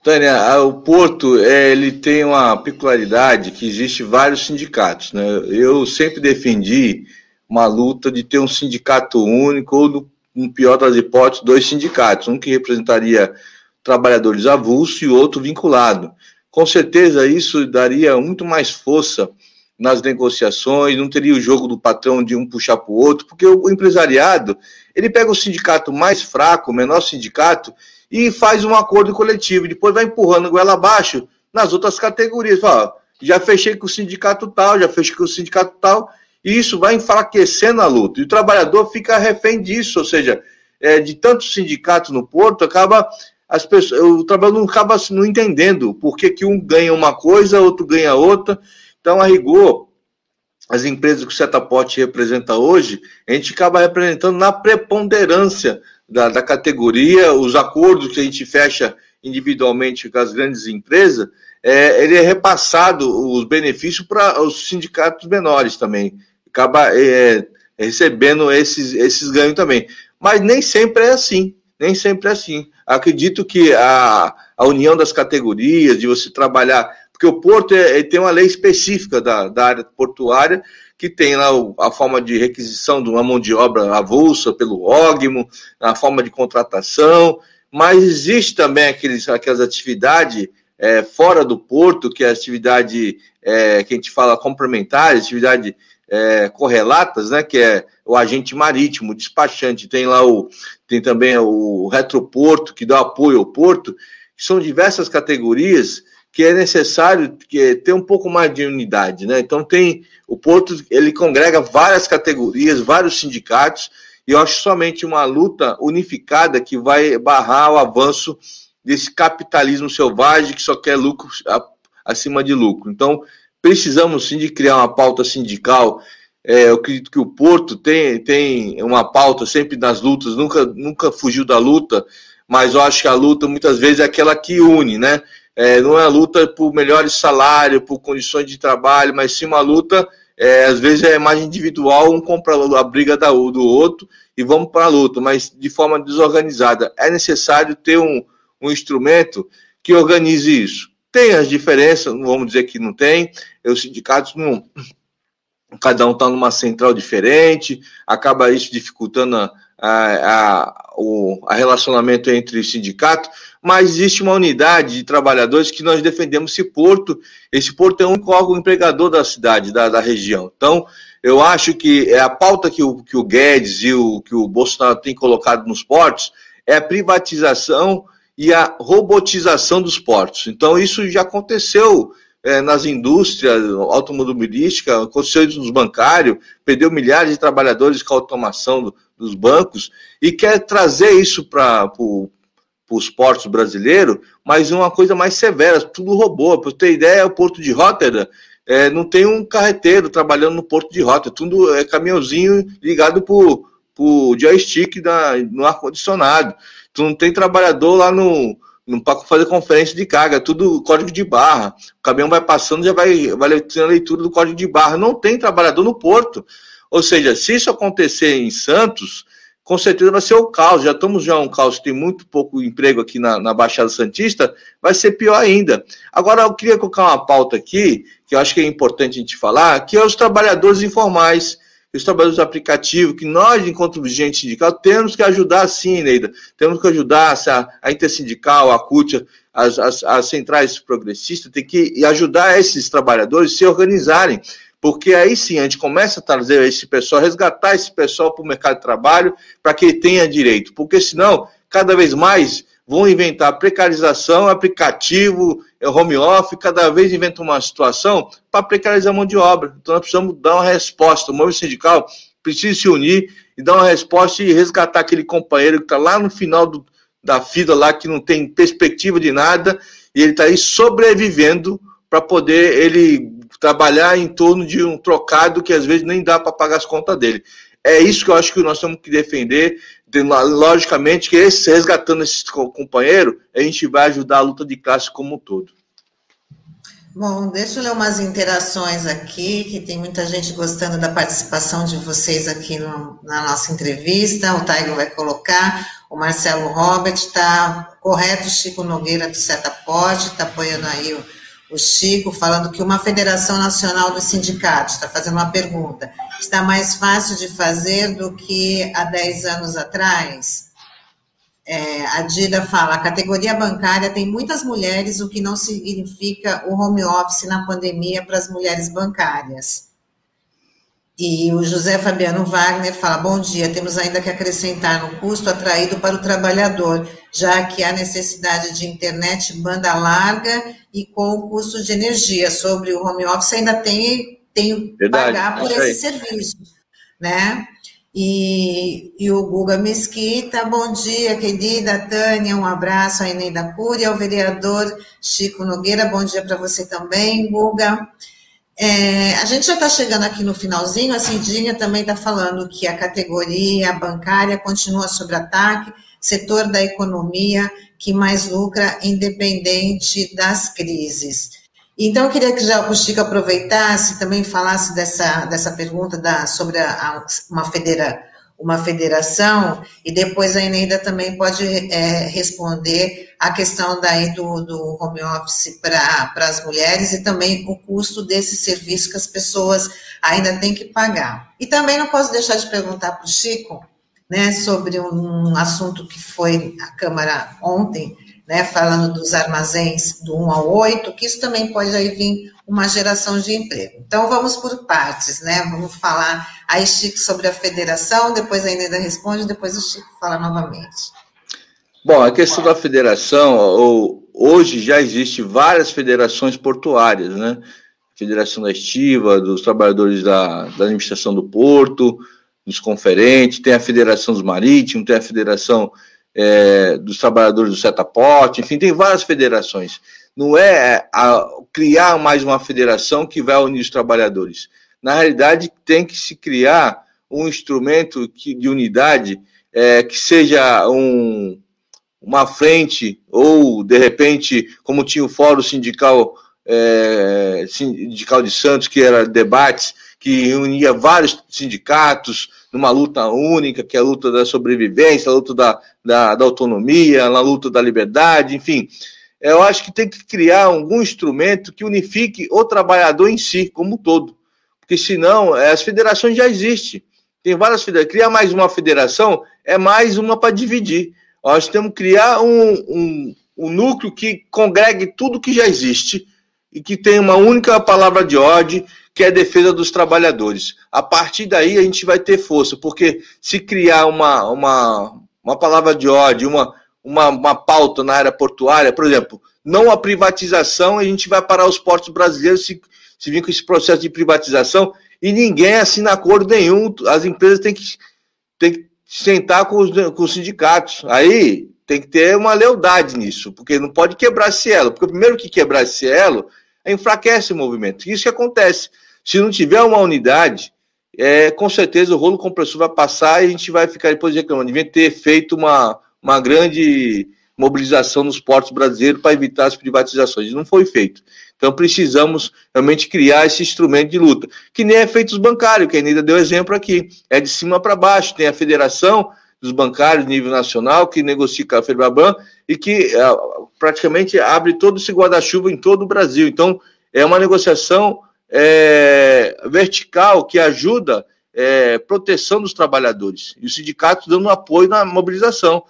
Tânia, o Porto é, ele tem uma peculiaridade que existe vários sindicatos. Né? Eu sempre defendi uma luta de ter um sindicato único, ou, no pior das hipóteses, dois sindicatos, um que representaria trabalhadores avulsos e outro vinculado. Com certeza isso daria muito mais força nas negociações, não teria o jogo do patrão de um puxar para o outro, porque o, empresariado, ele pega o sindicato mais fraco, o menor sindicato, e faz um acordo coletivo, depois vai empurrando goela abaixo nas outras categorias. Fala, já fechei com o sindicato tal, já fechei com o sindicato tal, e isso vai enfraquecendo a luta. E o trabalhador fica refém disso, ou seja, é, de tantos sindicatos no Porto, acaba as pessoas, o trabalhador não acaba não entendendo por que, que um ganha uma coisa, outro ganha outra. Então, a rigor, as empresas que o Setaporte representa hoje, a gente acaba representando na preponderância da, da categoria, os acordos que a gente fecha individualmente com as grandes empresas, é, ele é repassado os benefícios para os sindicatos menores também. Acaba é, recebendo esses, esses ganhos também. Mas nem sempre é assim. Nem sempre é assim. Acredito que a, a união das categorias, de você trabalhar. Porque o porto é, tem uma lei específica da, da área portuária, que tem lá a forma de requisição de uma mão de obra avulsa pelo OGMO, a forma de contratação, mas existe também aqueles, aquelas atividades é, fora do porto, que é a atividade é, que a gente fala complementar, atividade é, correlatas, né, que é o agente marítimo, o despachante, tem lá o tem também o retroporto que dá apoio ao porto, que são diversas categorias que é necessário ter um pouco mais de unidade, né? Então tem o porto, ele congrega várias categorias, vários sindicatos, e eu acho somente uma luta unificada que vai barrar o avanço desse capitalismo selvagem que só quer lucro acima de lucro. Então, precisamos sim de criar uma pauta sindical. É, eu acredito que o Porto tem, tem uma pauta sempre nas lutas, nunca, nunca fugiu da luta, mas eu acho que a luta muitas vezes é aquela que une, né? É, não é a luta por melhores salários, por condições de trabalho, mas sim uma luta, é, às vezes é mais individual, um compra a briga da, do outro e vamos para a luta, mas de forma desorganizada. É necessário ter um, um instrumento que organize isso. Tem as diferenças, não vamos dizer que não tem, os sindicatos não. Cada um está numa central diferente, acaba isso dificultando a, a, o a relacionamento entre sindicatos, mas existe uma unidade de trabalhadores que nós defendemos esse porto. Esse porto é um órgão empregador da cidade, da, da região. Então, eu acho que é a pauta que o, que o Guedes e o que o Bolsonaro tem colocado nos portos é a privatização e a robotização dos portos. Então, isso já aconteceu é, nas indústrias automobilísticas, aconteceu nos bancários, perdeu milhares de trabalhadores com a automação do, dos bancos, e quer trazer isso para os portos brasileiros, mas uma coisa mais severa, tudo robô. Para ter ideia, o porto de Rotterdam é, não tem um carreteiro trabalhando no porto de Rotterdam, tudo é caminhãozinho ligado por, por joystick da, no ar-condicionado. Tu não tem trabalhador lá no, no para fazer conferência de carga, tudo código de barra. O caminhão vai passando, já vai, vai tendo a leitura do código de barra. Não tem trabalhador no porto. Ou seja, se isso acontecer em Santos, com certeza vai ser o caos. Já estamos já um caos, tem muito pouco emprego aqui na, na Baixada Santista, vai ser pior ainda. Agora, eu queria colocar uma pauta aqui, que eu acho que é importante a gente falar, que é os trabalhadores informais os trabalhadores do aplicativo, que nós, enquanto vigente sindical, temos que ajudar sim, Neida. Temos que ajudar a, a Intersindical, a CUT, as, as, as, centrais progressistas, tem que ajudar esses trabalhadores a se organizarem. Porque aí sim a gente começa a trazer esse pessoal, resgatar esse pessoal para o mercado de trabalho, para que ele tenha direito. Porque senão, cada vez mais vão inventar precarização, aplicativo, home office, cada vez inventam uma situação para precarizar a mão de obra. Então nós precisamos dar uma resposta. O movimento sindical precisa se unir e dar uma resposta e resgatar aquele companheiro que está lá no final do, da fila, lá que não tem perspectiva de nada, e ele está aí sobrevivendo para poder ele trabalhar em torno de um trocado que às vezes nem dá para pagar as contas dele. É isso que eu acho que nós temos que defender logicamente que esse, resgatando esse companheiro, a gente vai ajudar a luta de classe como um todo. Bom, deixa eu ler umas interações aqui, que tem muita gente gostando da participação de vocês aqui no, na nossa entrevista. O Taigo vai colocar, o Marcelo Robert está correto, Chico Nogueira do Setaporte está apoiando aí o o Chico falando que uma Federação Nacional dos Sindicatos, está fazendo uma pergunta, está mais fácil de fazer do que há 10 anos atrás? É, a Dida fala, a categoria bancária tem muitas mulheres, o que não significa o home office na pandemia para as mulheres bancárias. E o José Fabiano Wagner fala: bom dia, temos ainda que acrescentar no custo atraído para o trabalhador, já que há necessidade de internet banda larga e com o custo de energia. Sobre o home office, ainda tem, tem que pagar por esse serviço, né? E, e, o Guga Mesquita, bom dia, querida Tânia, um abraço a Eneida Cury, ao vereador Chico Nogueira, bom dia para você também, Guga. É, a gente já está chegando aqui no finalzinho, a Cidinha também está falando que a categoria bancária continua sob ataque, setor da economia que mais lucra independente das crises. Então, eu queria que já o Chico aproveitasse também falasse dessa, dessa pergunta da, sobre a, uma, federa, uma federação, e depois a Eneida também pode é, responder a questão daí do, do home office para as mulheres e também o custo desse serviço que as pessoas ainda têm que pagar. E também não posso deixar de perguntar para o Chico, né, sobre um assunto que foi a Câmara ontem, né, falando dos armazéns do 1 ao 8, que isso também pode aí vir uma geração de emprego. Então, vamos por partes, né, vamos falar aí, Chico, sobre a federação, depois a Inês responde, depois o Chico fala novamente. Bom, a questão da federação, hoje já existe várias federações portuárias, né, Federação da Estiva, dos trabalhadores da, da administração do porto, dos conferentes, tem a Federação dos Marítimos, tem a Federação é, dos Trabalhadores do Setaporte, enfim, tem várias federações. Não é a, criar mais uma federação que vai unir os trabalhadores. Na realidade, tem que se criar um instrumento que, de unidade é, que seja um, uma frente, ou, de repente, como tinha o Fórum Sindical, é, Sindical de Santos, que era debates, que unia vários sindicatos numa luta única, que é a luta da sobrevivência, a luta da, da, da autonomia, a luta da liberdade, enfim. Eu acho que tem que criar algum instrumento que unifique o trabalhador em si, como um todo. Porque senão, é, as federações já existem. Tem várias federações. Criar mais uma federação é mais uma para dividir. Nós temos que criar um, um, um núcleo que congregue tudo que já existe e que tenha uma única palavra de ordem que é a defesa dos trabalhadores. A partir daí a gente vai ter força, porque se criar uma, uma, uma palavra de ódio, uma, uma, uma pauta na área portuária, por exemplo, não a privatização, a gente vai parar os portos brasileiros se, se vir com esse processo de privatização e ninguém assina acordo nenhum, as empresas têm que, têm que sentar com os, com os sindicatos. Aí tem que ter uma lealdade nisso, porque não pode quebrar esse elo, porque primeiro que quebrar esse elo enfraquece o movimento. Isso que acontece. Se não tiver uma unidade, é, com certeza o rolo compressor vai passar e a gente vai ficar depois reclamando. Devia ter feito uma, uma grande mobilização nos portos brasileiros para evitar as privatizações. Não foi feito. Então precisamos realmente criar esse instrumento de luta, que nem é feito os bancários, que a Anitta deu exemplo aqui. É de cima para baixo. Tem a federação dos bancários nível nacional, que negocia com a Febraban e que é, praticamente abre todo esse guarda-chuva em todo o Brasil. Então, é uma negociação é, vertical que ajuda é, proteção dos trabalhadores. E os sindicatos dando apoio na mobilização.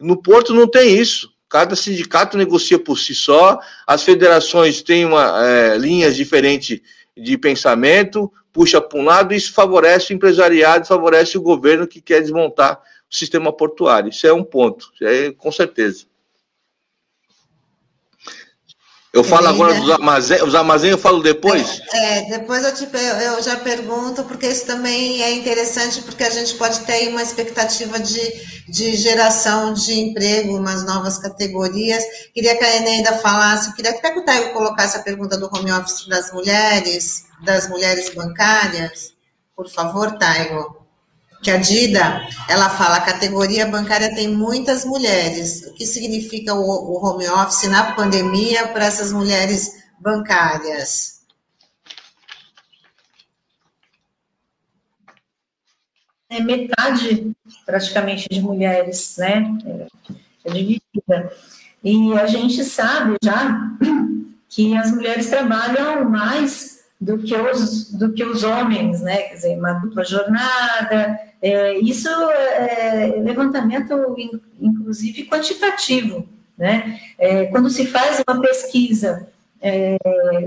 No Porto não tem isso. Cada sindicato negocia por si só, as federações têm uma, é, linhas diferentes de pensamento, puxa para um lado, isso favorece o empresariado, favorece o governo que quer desmontar o sistema portuário. Isso é um ponto, é, com certeza. Eu falo agora dos armazéns, os armazéns eu falo depois? É, é, depois eu, te, eu já pergunto, porque isso também é interessante, porque a gente pode ter uma expectativa de, de geração de emprego, umas novas categorias. Queria que a Eneida falasse, queria até que o Taio colocasse a pergunta do home office das mulheres, das mulheres bancárias. Por favor, Taio que a Dida, ela fala, a categoria bancária tem muitas mulheres. O que significa o, o home office na pandemia para essas mulheres bancárias? É metade, praticamente, de mulheres, né? É, é dividida. E a gente sabe já que as mulheres trabalham mais do que os, do que os homens, né? Quer dizer, uma dupla jornada, é, isso é levantamento, inclusive, quantitativo. Né? É, quando se faz uma pesquisa é,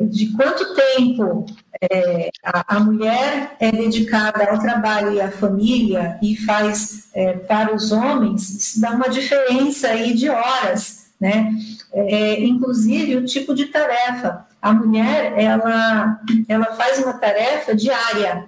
de quanto tempo é, a, a, mulher é dedicada ao trabalho e à família e faz é, para os homens, isso dá uma diferença aí de horas, né? É, inclusive o tipo de tarefa. A mulher, ela, ela faz uma tarefa diária,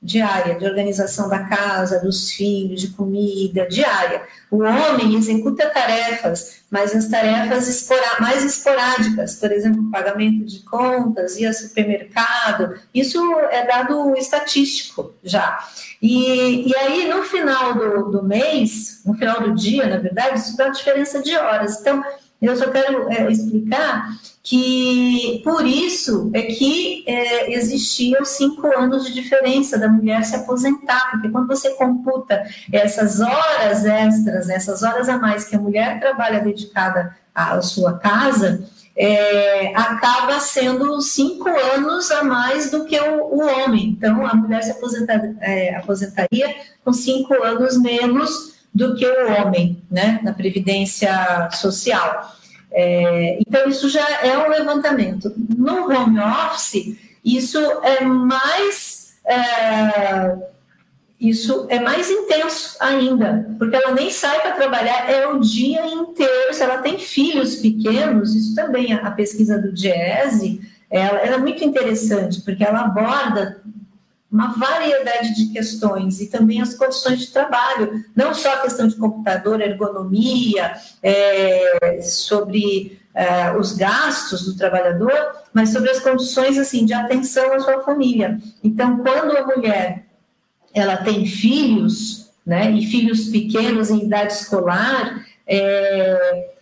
diária, de organização da casa, dos filhos, de comida, diária. O homem executa tarefas, mas as tarefas espora mais esporádicas, por exemplo, pagamento de contas, ir ao supermercado, isso é dado estatístico já. E, e aí, no final do, do mês, no final do dia, na verdade, isso dá diferença de horas. Então, eu só quero é, explicar que por isso é que é, existiam cinco anos de diferença da mulher se aposentar, porque quando você computa essas horas extras, essas horas a mais que a mulher trabalha dedicada à sua casa, é, acaba sendo cinco anos a mais do que o, o homem. Então, a mulher se aposenta, é, aposentaria com cinco anos menos do que o homem, né, na previdência social. É, então, isso já é um levantamento. No home office, isso é mais. É, isso é mais intenso ainda, porque ela nem sai para trabalhar, é o dia inteiro. Se ela tem filhos pequenos, isso também, a, pesquisa do DIESE, ela, ela é muito interessante, porque ela aborda uma variedade de questões e também as condições de trabalho, não só a questão de computador, ergonomia, é, sobre é, os gastos do trabalhador, mas sobre as condições assim de atenção à sua família. Então, quando a mulher ela tem filhos, né, e filhos pequenos em idade escolar, é,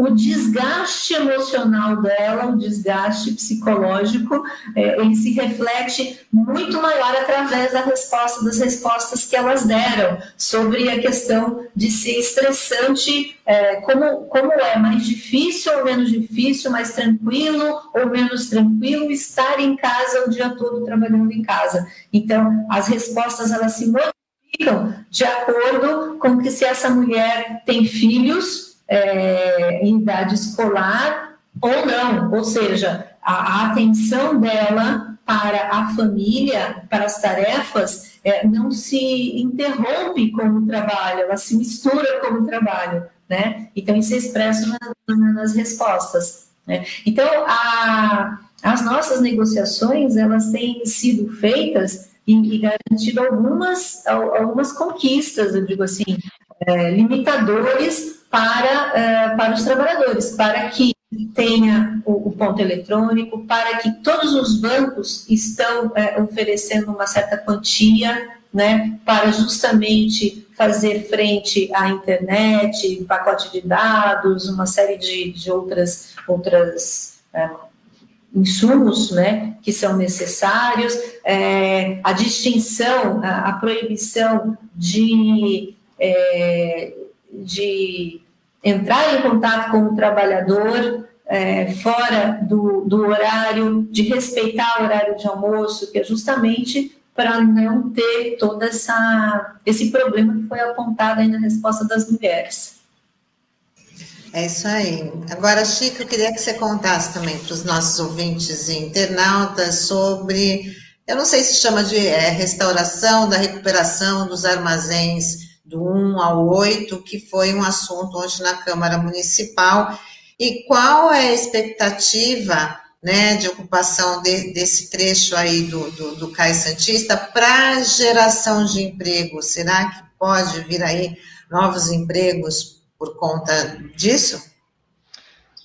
o desgaste emocional dela, o desgaste psicológico, é, ele se reflete muito maior através da resposta, das respostas que elas deram sobre a questão de ser estressante, é, como, como é mais difícil ou menos difícil, mais tranquilo ou menos tranquilo estar em casa o dia todo trabalhando em casa. Então, as respostas elas se modificam de acordo com que se essa mulher tem filhos é, em idade escolar ou não, ou seja, a, a, atenção dela para a família, para as tarefas, é, não se interrompe com o trabalho, ela se mistura com o trabalho, né? Então, isso é expresso na, na, nas respostas. Né? Então, a, as nossas negociações, elas têm sido feitas e, e garantido algumas, algumas conquistas, eu digo assim, é, limitadores para, uh, para os trabalhadores, para que tenha o, o, ponto eletrônico, para que todos os bancos estão uh, oferecendo uma certa quantia, né, para justamente fazer frente à internet, pacote de dados, uma série de, de outras, outras uh, insumos né, que são necessários, é, a distinção, a, a proibição de é, de entrar em contato com o trabalhador é, fora do, do horário, de respeitar o horário de almoço, que é justamente para não ter todo essa, esse problema que foi apontado aí na resposta das mulheres. É isso aí. Agora, Chico, eu queria que você contasse também para os nossos ouvintes e internautas sobre, eu não sei se chama de é, restauração da recuperação dos armazéns do 1 ao 8, que foi um assunto hoje na Câmara Municipal, e qual é a expectativa né, de ocupação de, desse trecho aí do, do, do Cais Santista para geração de emprego? Será que pode vir aí novos empregos por conta disso?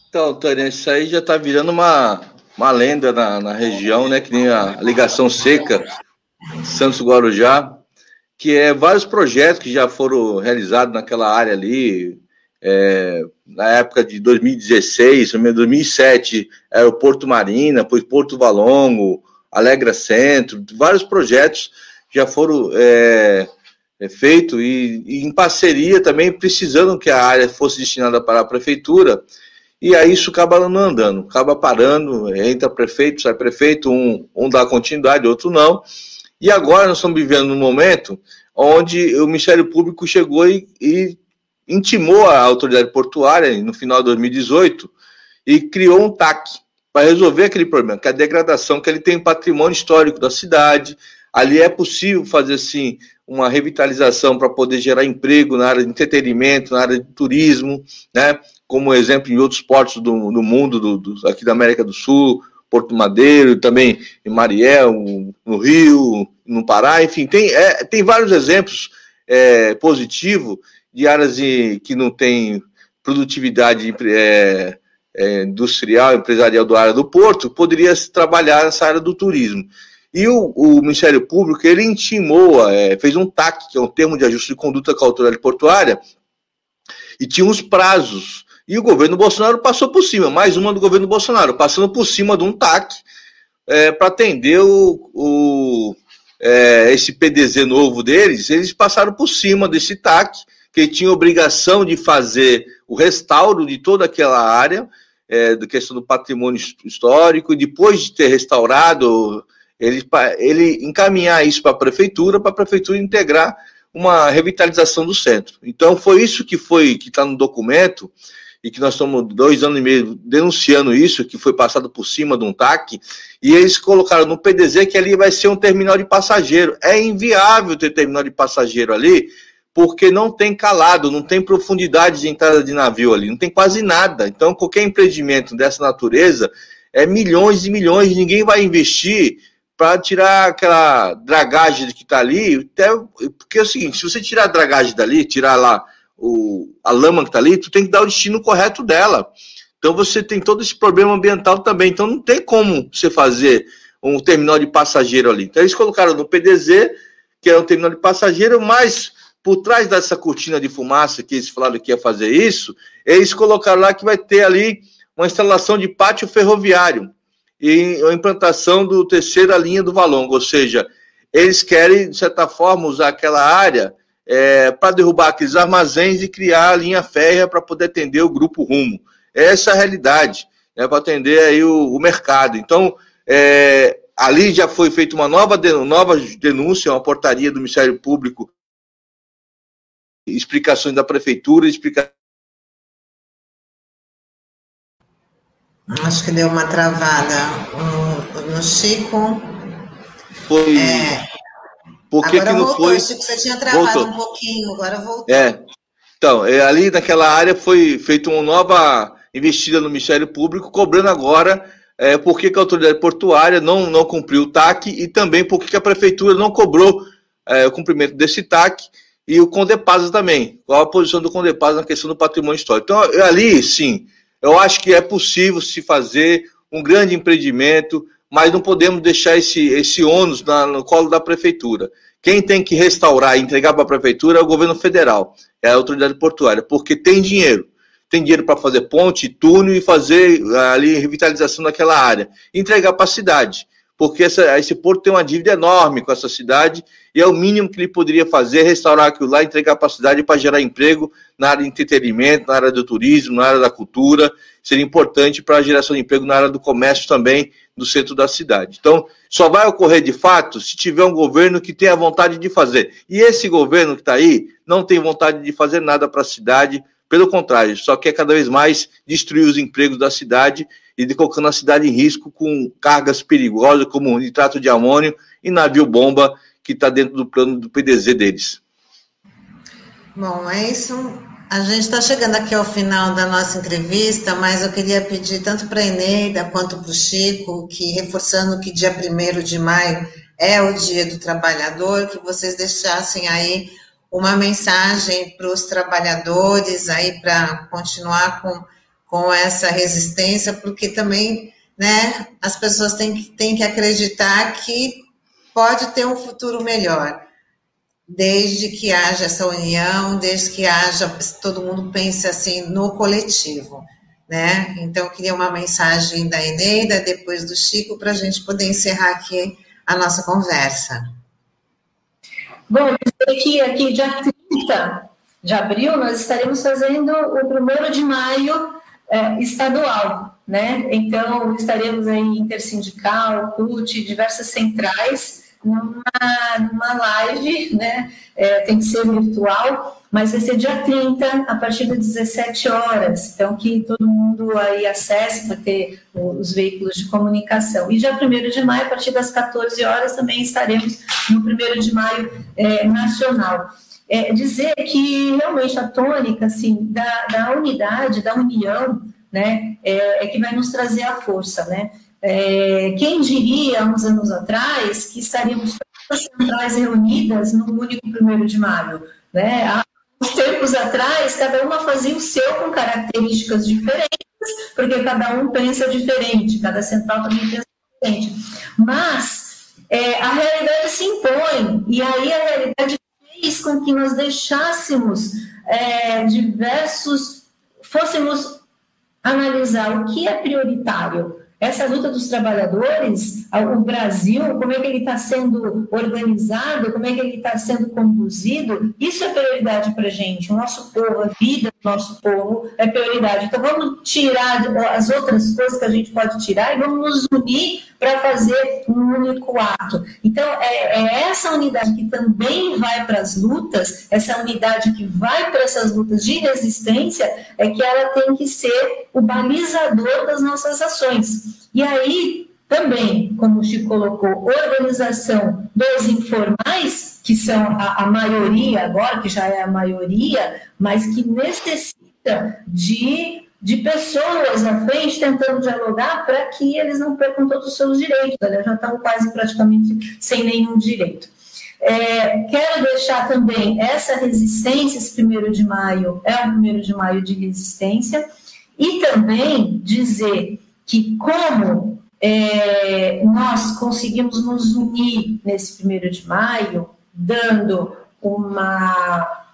Então, Tânia, isso aí já está virando uma, uma lenda na, na região, né? Que nem a ligação seca Santos Guarujá que é vários projetos que já foram realizados naquela área ali, é, na época de 2016, 2007, Aeroporto Marina, depois Porto Valongo, Alegra Centro, vários projetos já foram é, é, feitos e, e, em parceria também, precisando que a área fosse destinada para a prefeitura, e aí isso acaba não andando, acaba parando, entra prefeito, sai prefeito, um, um dá continuidade, outro não, e agora nós estamos vivendo um momento onde o Ministério Público chegou e, e intimou a autoridade portuária no final de 2018 e criou um TAC, para resolver aquele problema, que é a degradação, que ele tem patrimônio histórico da cidade. Ali é possível fazer assim uma revitalização para poder gerar emprego na área de entretenimento, na área de turismo, né? Como exemplo em outros portos do, do mundo, do, do, aqui da América do Sul, Porto Madeiro, também em Mariel, no Rio, no Pará, enfim, tem, é, tem vários exemplos é, positivos de áreas de, que não tem produtividade é, é, industrial, empresarial do área do porto, poderia se trabalhar nessa área do turismo. E o, o Ministério Público, ele intimou, é, fez um TAC, que é um termo de ajuste de conduta autoridade portuária, e tinha uns prazos. E o governo Bolsonaro passou por cima, mais uma do governo Bolsonaro, passando por cima de um TAC é, para atender o, o é, esse PDZ novo deles, eles passaram por cima desse TAC, que tinha obrigação de fazer o restauro de toda aquela área, é, da questão do patrimônio histórico, e depois de ter restaurado, ele, ele encaminhar isso para a prefeitura, para a prefeitura integrar uma revitalização do centro. Então, foi isso que foi que está no documento, e que nós estamos dois anos e meio denunciando isso, que foi passado por cima de um TAC, e eles colocaram no PDZ que ali vai ser um terminal de passageiro. É inviável ter terminal de passageiro ali, porque não tem calado, não tem profundidade de entrada de navio ali, não tem quase nada. Então, qualquer empreendimento dessa natureza é milhões e milhões, ninguém vai investir para tirar aquela dragagem que está ali, até, porque é o seguinte, se você tirar a dragagem dali, tirar lá o, a lama que está ali, tu tem que dar o destino correto dela. Então você tem todo esse problema ambiental também. Então não tem como você fazer um terminal de passageiro ali. Então eles colocaram no PDZ, que é um terminal de passageiro, mas por trás dessa cortina de fumaça que eles falaram que ia fazer isso, eles colocaram lá que vai ter ali uma instalação de pátio ferroviário e a implantação do terceira linha do Valongo, ou seja, eles querem, de certa forma, usar aquela área é, para derrubar aqueles armazéns e criar a linha férrea para poder atender o grupo Rumo. Essa é a realidade, né, para atender aí o, o mercado. Então, é, ali já foi feita uma nova, nova denúncia, uma portaria do Ministério Público explicações da prefeitura, explicações. Acho que deu uma travada no, no Chico. Foi. É, Por que, que não voltou, foi? Chico, você tinha travado voltou. um pouquinho, agora voltou. É. Então, é, ali naquela área foi feita uma nova investida no Ministério Público, cobrando agora é, por que, que a autoridade portuária não, não cumpriu o TAC e também por que, que a prefeitura não cobrou é, o cumprimento desse TAC e o Condepasa também. Qual a posição do Condepasa na questão do patrimônio histórico? Então, ali, sim, eu acho que é possível se fazer um grande empreendimento, mas não podemos deixar esse, esse ônus na, no colo da prefeitura. Quem tem que restaurar e entregar para a prefeitura é o governo federal, é a autoridade portuária, porque tem dinheiro. Tem dinheiro para fazer ponte, túnel e fazer ali revitalização daquela área. Entregar para a cidade porque essa, esse porto tem uma dívida enorme com essa cidade e é o mínimo que ele poderia fazer, restaurar aquilo lá, entregar para a cidade para gerar emprego na área de entretenimento, na área do turismo, na área da cultura. Seria importante para a geração de emprego na área do comércio também, do centro da cidade. Então, só vai ocorrer de fato se tiver um governo que tenha vontade de fazer. E esse governo que está aí não tem vontade de fazer nada para a cidade, pelo contrário, só quer cada vez mais destruir os empregos da cidade e de colocando a cidade em risco com cargas perigosas como nitrato de amônio e navio-bomba que está dentro do plano do PDZ deles. Bom, é isso. A gente está chegando aqui ao final da nossa entrevista, mas eu queria pedir tanto para a Eneida quanto para o Chico, que reforçando que dia 1 de maio é o dia do trabalhador, que vocês deixassem aí uma mensagem para os trabalhadores aí para continuar com com essa resistência, porque também né, as pessoas têm que, têm que acreditar que pode ter um futuro melhor, desde que haja essa união, desde que haja, todo mundo pense assim no coletivo. Né? Então, eu queria uma mensagem da Eneida, depois do Chico, para a gente poder encerrar aqui a nossa conversa. Bom, aqui, aqui dia 30 de abril, nós estaremos fazendo o primeiro de maio é, estadual, né? Então, estaremos aí intersindical, CUT, diversas centrais, numa, numa live, né? É, tem que ser virtual, mas vai ser dia 30, a partir das 17 horas. Então, que todo mundo aí acesse para ter os veículos de comunicação. E dia 1 de maio, a partir das 14 horas, também estaremos no 1 de maio é, nacional. É, dizer que realmente a tônica assim, da, da unidade, da união, né, é, é, que vai nos trazer a força. Né? É, quem diria, uns anos atrás, que estaríamos todas as centrais reunidas no único 1 de maio? Né? Há uns tempos atrás, cada uma fazia o seu com características diferentes, porque cada um pensa diferente, cada central também pensa diferente. Mas é, a realidade se impõe, e aí a realidade fez com que nós deixássemos é, diversos, fôssemos analisar o que é prioritário. Essa luta dos trabalhadores, o Brasil, como é que ele está sendo organizado, como é que ele está sendo conduzido, isso é prioridade para a gente. O nosso povo, a vida do nosso povo é prioridade. Então vamos tirar as outras coisas que a gente pode tirar e vamos nos unir para fazer um único ato. Então, é, é, essa unidade que também vai para as lutas, essa unidade que vai para essas lutas de resistência, é que ela tem que ser o balizador das nossas ações. E aí, também, como o Chico colocou, organização dos informais, que são a, a maioria agora, que já é a maioria, mas que necessita de de pessoas na frente tentando dialogar para que eles não percam todos os seus direitos. Aliás, já estão quase praticamente sem nenhum direito. É, quero deixar também essa resistência, esse primeiro de maio, é o primeiro de maio de resistência, e também dizer que como é, nós conseguimos nos unir nesse primeiro de maio, dando uma,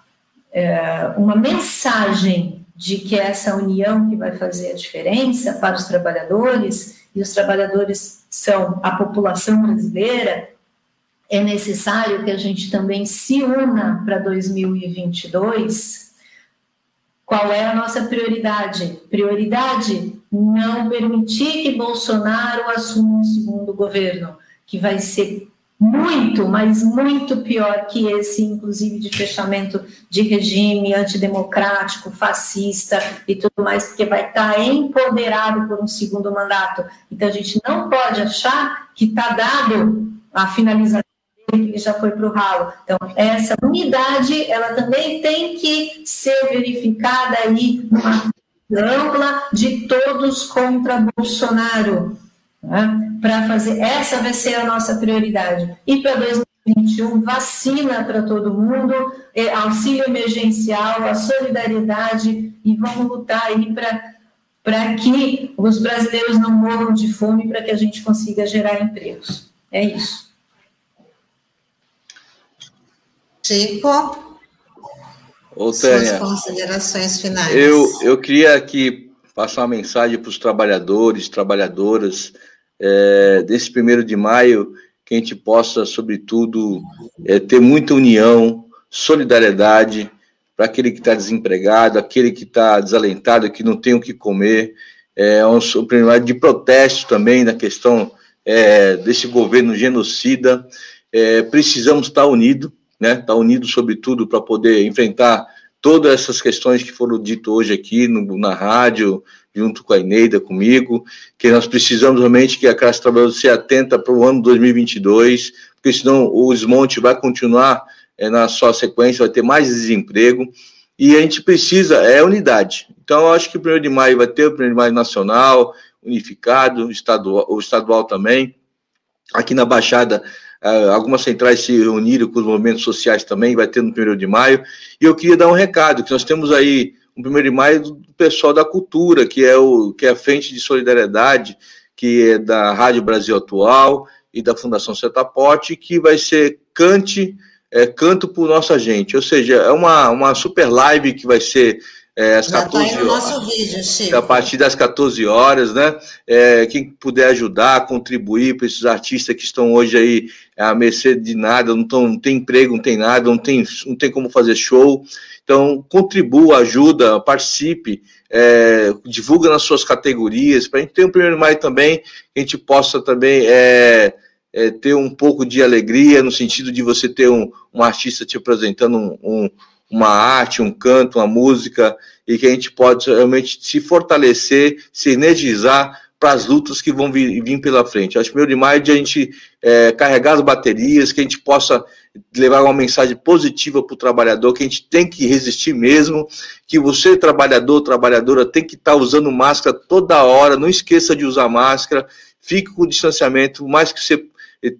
é, uma mensagem de que é essa união que vai fazer a diferença para os trabalhadores, e os trabalhadores são a população brasileira, é necessário que a gente também se una para 2022. Qual é a nossa prioridade? Prioridade não permitir que Bolsonaro assuma um segundo governo, que vai ser muito, mas muito pior que esse, inclusive de fechamento de regime antidemocrático, fascista e tudo mais, porque vai estar empoderado por um segundo mandato. Então a gente não pode achar que está dado a finalização que já foi para o ralo. Então essa unidade, ela também tem que ser verificada aí numa ampla de todos contra Bolsonaro né? Para fazer, essa vai ser a nossa prioridade. E para 2021, vacina para todo mundo, auxílio emergencial, a solidariedade, e vamos lutar aí para para que os brasileiros não morram de fome, para que a gente consiga gerar empregos. É isso. Chico, Ô, Tânia, suas considerações finais. Eu, eu queria aqui passar uma mensagem para os trabalhadores, trabalhadoras, é, desse primeiro de maio, que a gente possa, sobretudo, é, ter muita união, solidariedade para aquele que está desempregado, aquele que está desalentado, que não tem o que comer. É um, um primeiro de protesto também na questão é, desse governo genocida. É, precisamos estar unidos, né? Estar unidos, sobretudo, para poder enfrentar todas essas questões que foram ditas hoje aqui no, na rádio, junto com a Ineida, comigo, que nós precisamos realmente que a classe trabalhadora se atenta para o ano 2022, porque senão o desmonte vai continuar é, na sua sequência, vai ter mais desemprego, e a gente precisa, é unidade. Então, eu acho que o 1 de maio vai ter o 1 de maio nacional, unificado, estadual, o estadual também. Aqui na Baixada, algumas centrais se reuniram com os movimentos sociais também, vai ter no 1 de maio. E eu queria dar um recado, que nós temos aí um 1 de maio do pessoal da cultura, que é, o, que é a Frente de Solidariedade, que é da Rádio Brasil Atual e da Fundação Setaporte, que vai ser cante, é, canto por nossa gente. Ou seja, é uma, uma super live que vai ser é, às Já 14 tá horas. Vídeo, Chico. A partir das 14 horas, né? É, quem puder ajudar, contribuir para esses artistas que estão hoje aí à mercê de nada, não, tão, não tem emprego, não tem nada, não tem, não tem como fazer show. Então, contribua, ajuda, participe, é, divulga nas suas categorias, para a gente ter um primeiro maio também, que a gente possa também é, é, ter um pouco de alegria, no sentido de você ter um, um artista te apresentando um, um uma arte, um canto, uma música, e que a gente pode realmente se fortalecer, se energizar para as lutas que vão vir, vir pela frente. Acho que meu demais é de a gente é, carregar as baterias, que a gente possa levar uma mensagem positiva para o trabalhador, que a gente tem que resistir mesmo, que você, trabalhador, trabalhadora, tem que estar tá usando máscara toda hora, não esqueça de usar máscara, fique com o distanciamento, mais que você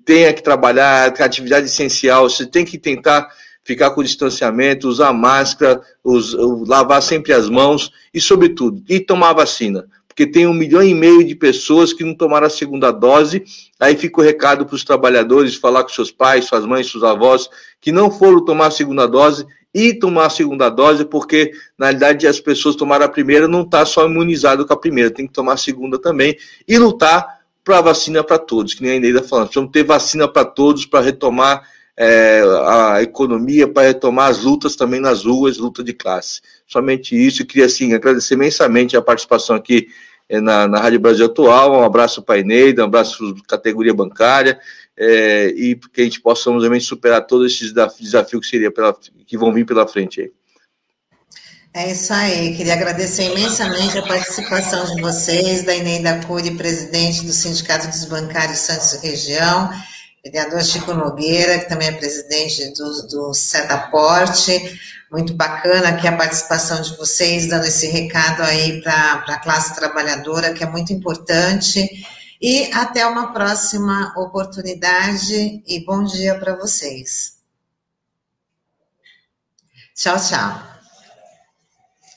tenha que trabalhar, atividade essencial, você tem que tentar ficar com distanciamento, usar máscara, us, lavar sempre as mãos e, sobretudo, e tomar vacina porque tem um milhão e meio de pessoas que não tomaram a segunda dose. Aí fica o recado para os trabalhadores, falar com seus pais, suas mães, seus avós, que não foram tomar a segunda dose e tomar a segunda dose, porque na realidade as pessoas tomaram a primeira, não está só imunizado com a primeira, tem que tomar a segunda também e lutar para vacina para todos, que nem a Eneida falando. Vamos ter vacina para todos para retomar é, a economia, para retomar as lutas também nas ruas, luta de classe. Somente isso. Eu queria, assim, agradecer imensamente a participação aqui é, na, na Rádio Brasil Atual. Um abraço para a Eneida, um abraço para a categoria bancária, é, e que a gente possa realmente superar todos esses desafios que, seria pela, que vão vir pela frente aí. É isso aí, queria agradecer imensamente a participação de vocês, da Eneida Cury, presidente do Sindicato dos Bancários Santos Região, vereador Chico Nogueira, que também é presidente do, do Setaporte. Muito bacana aqui a participação de vocês, dando esse recado aí para a classe trabalhadora, que é muito importante. E até uma próxima oportunidade e bom dia para vocês. Tchau, tchau.